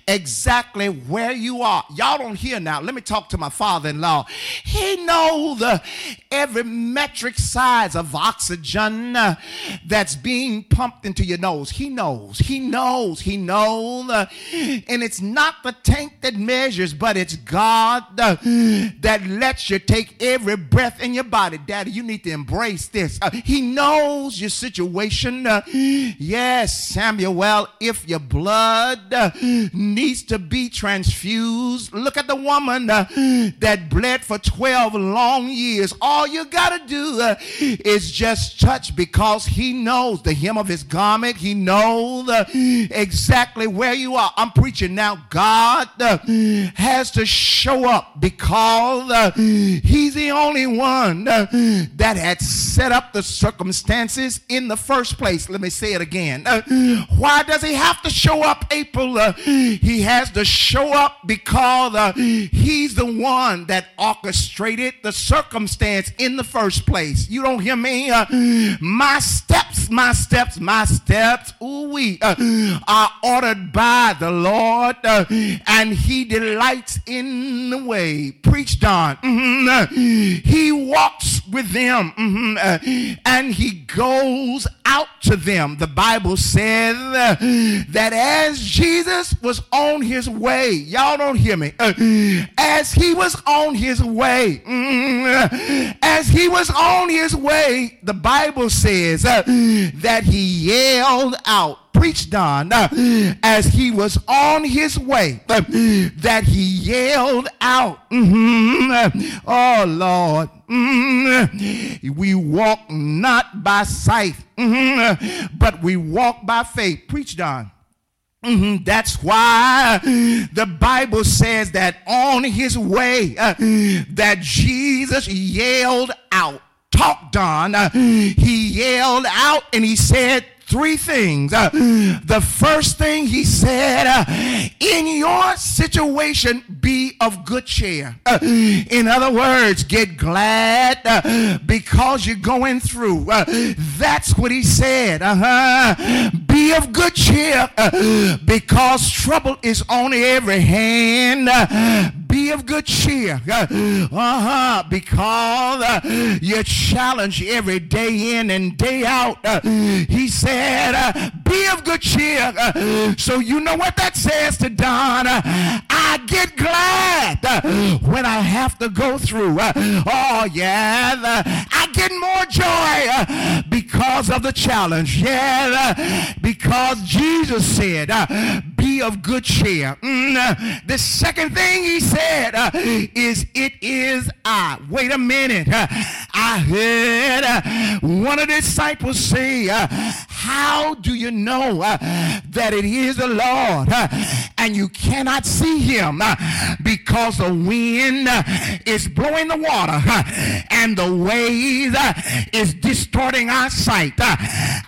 exactly where you are. Y'all don't hear now. Let me talk to my father in law. He knows every metric size of oxygen that's being pumped into your nose. He knows. He knows. He knows. and it's not the tank that measures, but it's God that lets you take every breath in your body. Daddy, you need to embrace this. He knows your situation. Yes, Samuel, if your blood needs to be transfused, look at the woman that bled for 12 long years. All you got to do is just touch because he knows the hem of his garment. He knows exactly where you are. I'm preaching now. God has to show up because he's the only one that had set up the circumstances in the first place. Let me say it again. Uh, why does he have to show up, April? Uh, he has to show up because uh, he's the one that orchestrated the circumstance in the first place. You don't hear me? Uh, my steps, my steps, my steps, ooh, we uh, are ordered by the Lord, uh, and he delights in the way. Preach, Don. Mhm. Uh, He walks with them, mhm, uh, and he goes out to them. The Bible uh, that as Jesus was on his way, y'all don't hear me, uh, as he was on his way, mm, as he was on his way, the Bible says uh, that he yelled out preached on uh, as he was on his way uh, that he yelled out mhm, oh lord mhm, we walk not by sight mhm, but we walk by faith. Preached on Mhm, That's why the Bible says that on his way uh, that Jesus yelled out, talked on, uh, he yelled out and he said three things. Uh, the first thing he said, uh, in your situation, be of good cheer. Uh, in other words, get glad uh, because you're going through. Uh, that's what he said. Uh-huh. Be of good cheer uh, because trouble is on every hand. Be of good cheer. Uh huh. Because uh, you're challenged every day in and day out. Uh, he said, uh, be of good cheer. Uh, so you know what that says to Don. Uh, I get glad uh, when I have to go through. Oh, yeah. I get more joy because of the challenge. Yeah. because Jesus said, be of good cheer. Mm, the second thing he said uh, is, It is I. Wait a minute. Uh, I heard uh, one of the disciples say, uh, How do you know uh, that it is the Lord and you cannot see him uh, because the wind uh, is blowing the water uh, and the wave uh, is distorting our sight? Uh,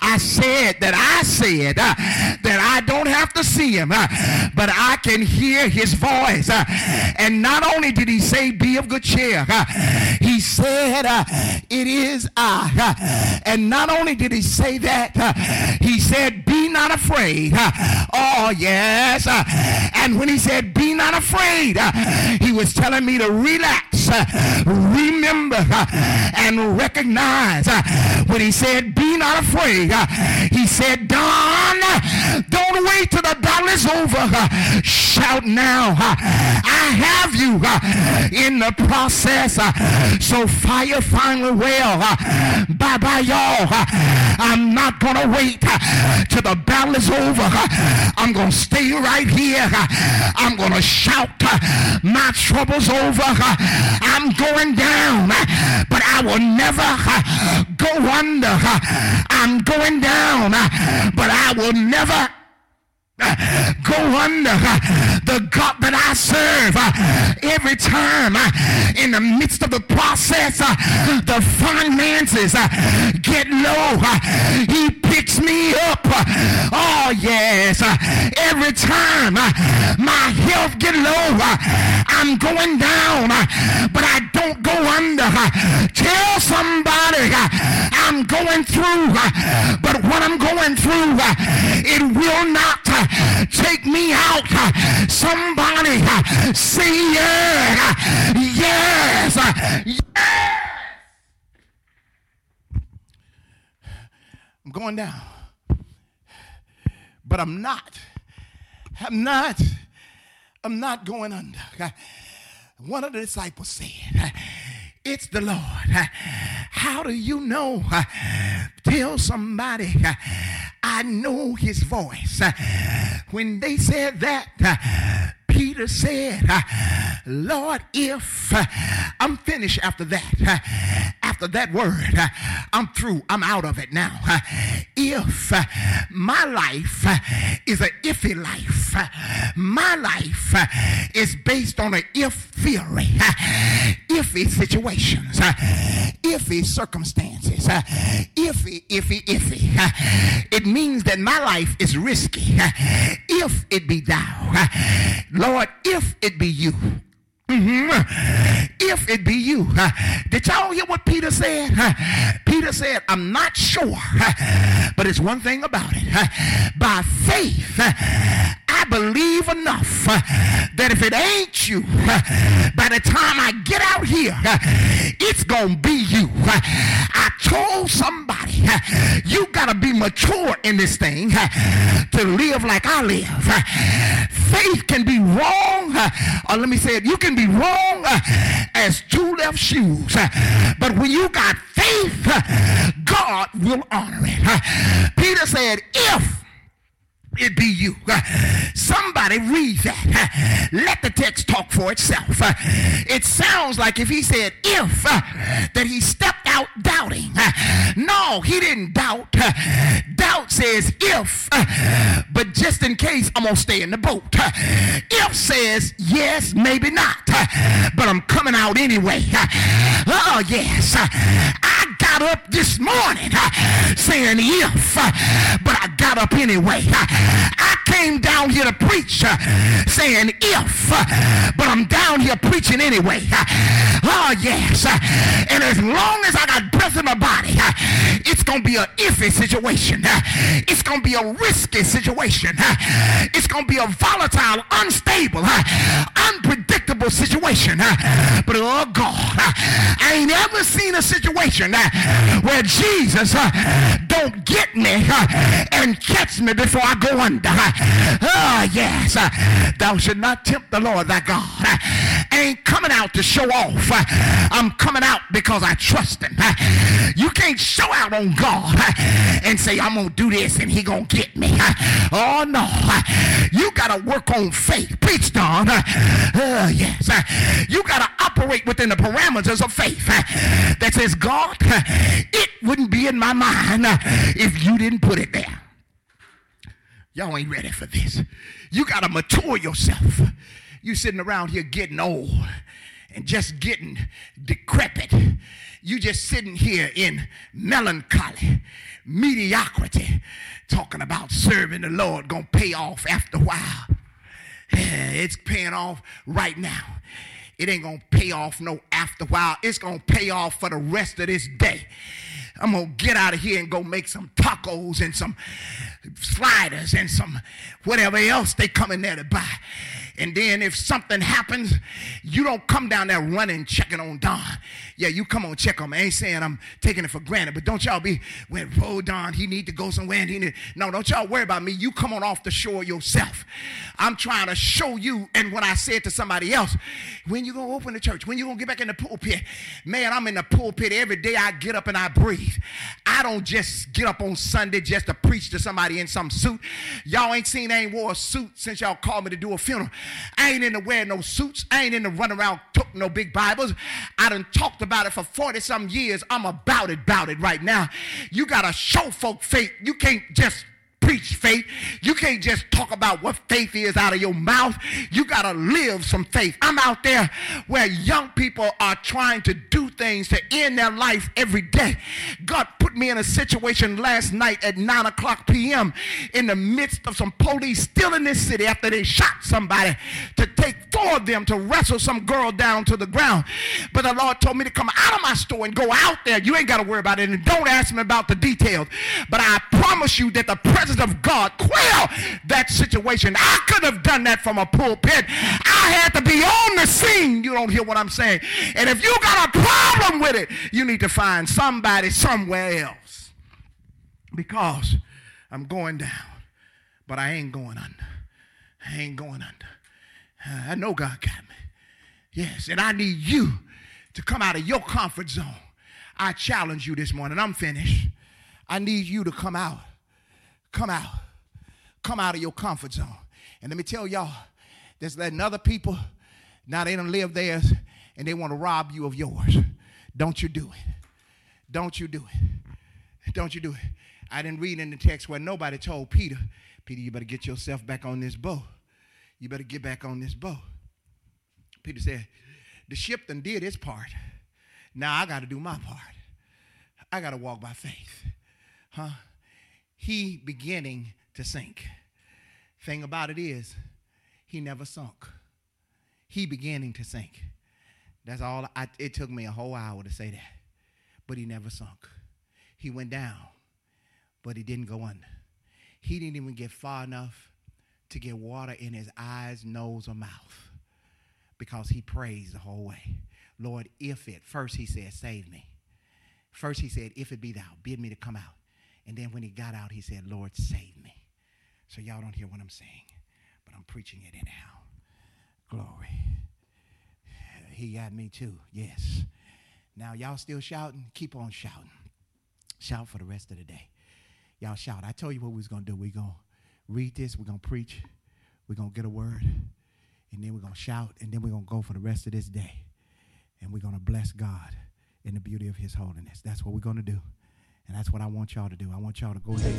I said that I said uh, that I don't have to see him, but I can hear his voice. and not only did he say, Be of good cheer, he said, It is I. and not only did he say that, he said, Be not afraid. Oh, yes. And when he said, Be not afraid, uh, he was telling me to relax, uh, remember, uh, and recognize. When he said, Be not afraid, he said, Don, don't wait till the battle is over. Shout now. I have you in the process. So fire finally well. Bye bye, y'all. I'm not going to wait till the battle is over. I'm going to stay right here. I'm going to shout my troubles over. I'm going down, but I will never go under. I'm going down, but I will never go under uh, the God that I serve uh, every time uh, in the midst of the process the finances get low he picks me up oh yes every time my health get low I'm going down but I don't go under tell somebody I'm going through but what I'm going through it will not take me out. Somebody say yes. Yes. Yes. I'm going down. But I'm not. I'm not. I'm not going under. One of the disciples said, it's the Lord. How do you know? Tell somebody, I know his voice. When they said that, Peter said, Lord, if I'm finished after that, after that word, I'm through, I'm out of it now. If my life is an iffy life, my life is based on an if theory, iffy situations, iffy circumstances, iffy, iffy, iffy. It means that my life is risky if it be thou. Lord, if it be you. Mm-hmm. If it be you. Uh, did y'all hear what Peter said? Uh, Peter said, I'm not sure, uh, but it's one thing about it. By faith, believe enough uh, that if it ain't you, uh, by the time I get out here, uh, it's going to be you. I told somebody, you got to be mature in this thing to live like I live. Faith can be wrong, or let me say it, you can be wrong as two left shoes. But when you got faith, God will honor it. Peter said, if it be you. Uh, somebody read that. Uh, let the text talk for itself. Uh, it sounds like if he said if, that he stepped out doubting. No, he didn't doubt. Doubt says if, but just in case, I'm going to stay in the boat. If says yes, maybe not, but I'm coming out anyway. Oh, yes. I got up this morning saying if, but I got up anyway. I came down here to preach uh, saying if, uh, but I'm down here preaching anyway. Oh, yes. And as long as I got breath in my body, uh, it's going to be an iffy situation. Uh, it's going to be a risky situation. Uh, it's going to be a volatile, unstable, uh, unpredictable situation. Uh, But oh, God, uh, I ain't ever seen a situation uh, <laughs> where Jesus uh, don't get me uh, and catch me before I go under. Oh, yes. Uh, thou should not tempt the Lord thy God. I ain't coming out to show off. I'm coming out because I trust him. You can't show out on God and say, I'm going to do this and he going to get me. Oh, no. You got to work on faith. Preach, Don. Uh, yes. You got to operate within the parameters of faith that says, God, it wouldn't be in my mind uh, if you didn't put it there. Y'all ain't ready for this. You got to mature yourself. You sitting around here getting old and just getting decrepit. You just sitting here in melancholy, mediocrity, talking about serving the Lord gonna pay off after a while. <sighs> It's paying off right now. It ain't gonna pay off no after while. It's gonna pay off for the rest of this day. I'm gonna get out of here and go make some tacos and some sliders and some whatever else they come in there to buy. And then if something happens, you don't come down there running checking on Don. Yeah, you come on check on. I ain't saying I'm taking it for granted, but don't y'all be when oh Don, he need to go somewhere and he need no, don't y'all worry about me. You come on off the shore yourself. I'm trying to show you, and when I said to somebody else, when you gonna open the church, when you gonna get back in the pulpit, man, I'm in the pulpit every day I get up and I breathe. I don't just get up on Sunday just to preach to somebody in some suit. Y'all ain't seen, I ain't wore a suit since y'all called me to do a funeral. I ain't in to wear no suits. I ain't in to run around took no big Bibles. I done talked about it for 40 some years. I'm about it, about it right now. You gotta show folk faith. You can't just preach faith. You can't just talk about what faith is out of your mouth. You got to live some faith. I'm out there where young people are trying to do things to end their life every day. God put me in a situation last night at 9 o'clock p.m. in the midst of some police still in this city after they shot somebody to take four of them to wrestle some girl down to the ground. But the Lord told me to come out of my store and go out there. You ain't got to worry about it. And don't ask me about the details. But I promise you that the presence of God quell that situation. I could have done that from a pulpit. I had to be on the scene. You don't hear what I'm saying. And if you got a problem with it, you need to find somebody somewhere else. Because I'm going down, but I ain't going under. I ain't going under. I know God got me. Yes, and I need you to come out of your comfort zone. I challenge you this morning. I'm finished. I need you to come out. Come out. Come out of your comfort zone. And let me tell y'all, there's letting other people, now they don't live theirs and they want to rob you of yours. Don't you do it. Don't you do it. Don't you do it. I didn't read in the text where nobody told Peter, Peter, you better get yourself back on this boat. You better get back on this boat. Peter said, the ship done did its part. Now I got to do my part. I got to walk by faith. Huh? He beginning to sink. Thing about it is, he never sunk. He beginning to sink. That's all. I, it took me a whole hour to say that. But he never sunk. He went down, but he didn't go under. He didn't even get far enough to get water in his eyes, nose, or mouth because he prays the whole way. Lord, if it, first he said, save me. First he said, if it be thou, bid me to come out. And then when he got out, he said, Lord, save me. So y'all don't hear what I'm saying, but I'm preaching it anyhow. Glory. He got me too, yes. Now, y'all still shouting? Keep on shouting. Shout for the rest of the day. Y'all shout. I told you what we was going to do. We're going to read this. We're going to preach. We're going to get a word. And then we're going to shout. And then we're going to go for the rest of this day. And we're going to bless God in the beauty of his holiness. That's what we're going to do. And that's what I want y'all to do. I want y'all to go ahead.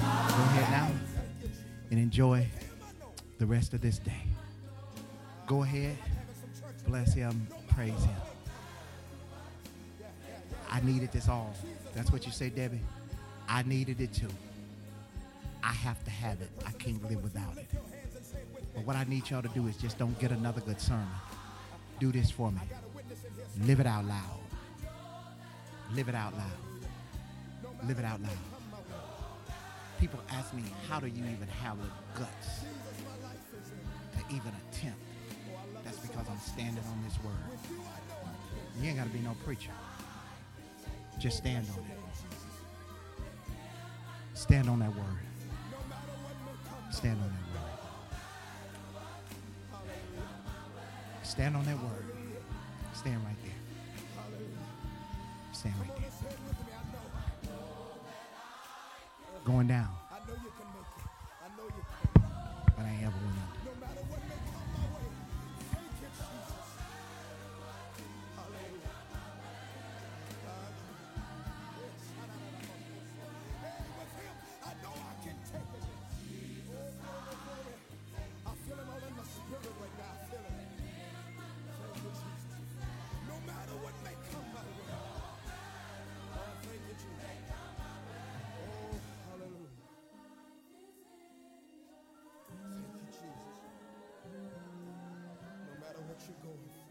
Go ahead now and enjoy the rest of this day. Go ahead. Bless him. Praise him. I needed this all. That's what you say, Debbie. I needed it too. I have to have it. I can't live without it. But what I need y'all to do is just don't get another good sermon. Do this for me. Live it out loud. Live it out loud. Live it out loud. People ask me, how do you even have the guts to even attempt? Because I'm standing on this word. You ain't got to be no preacher. Just stand on it. Stand on that word. Stand on that word. Stand on that word. Stand right there. Stand right there. Going down. But I ever what you're going through.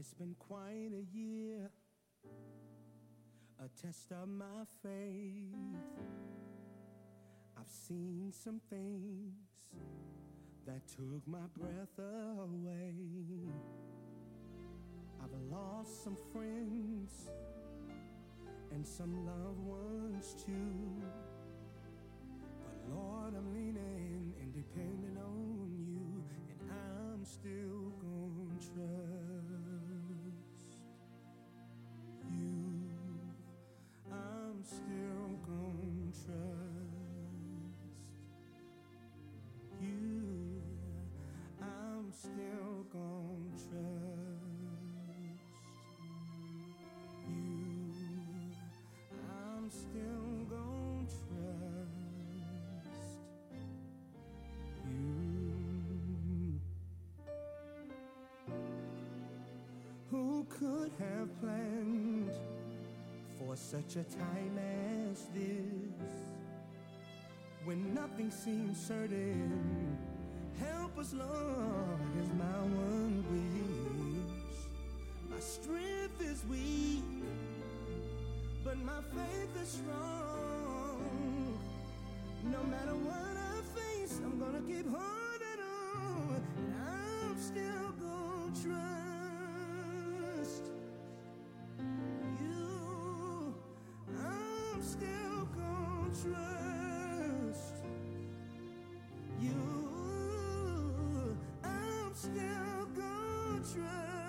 It's been quite a year, a test of my faith. I've seen some things that took my breath away. I've lost some friends and some loved ones too. Could have planned for such a time as this? When nothing seems certain, help us, Lord, is my one wish. My strength is weak, but my faith is strong. No matter what I face, I'm gonna keep on. Trust you. I'm still gonna trust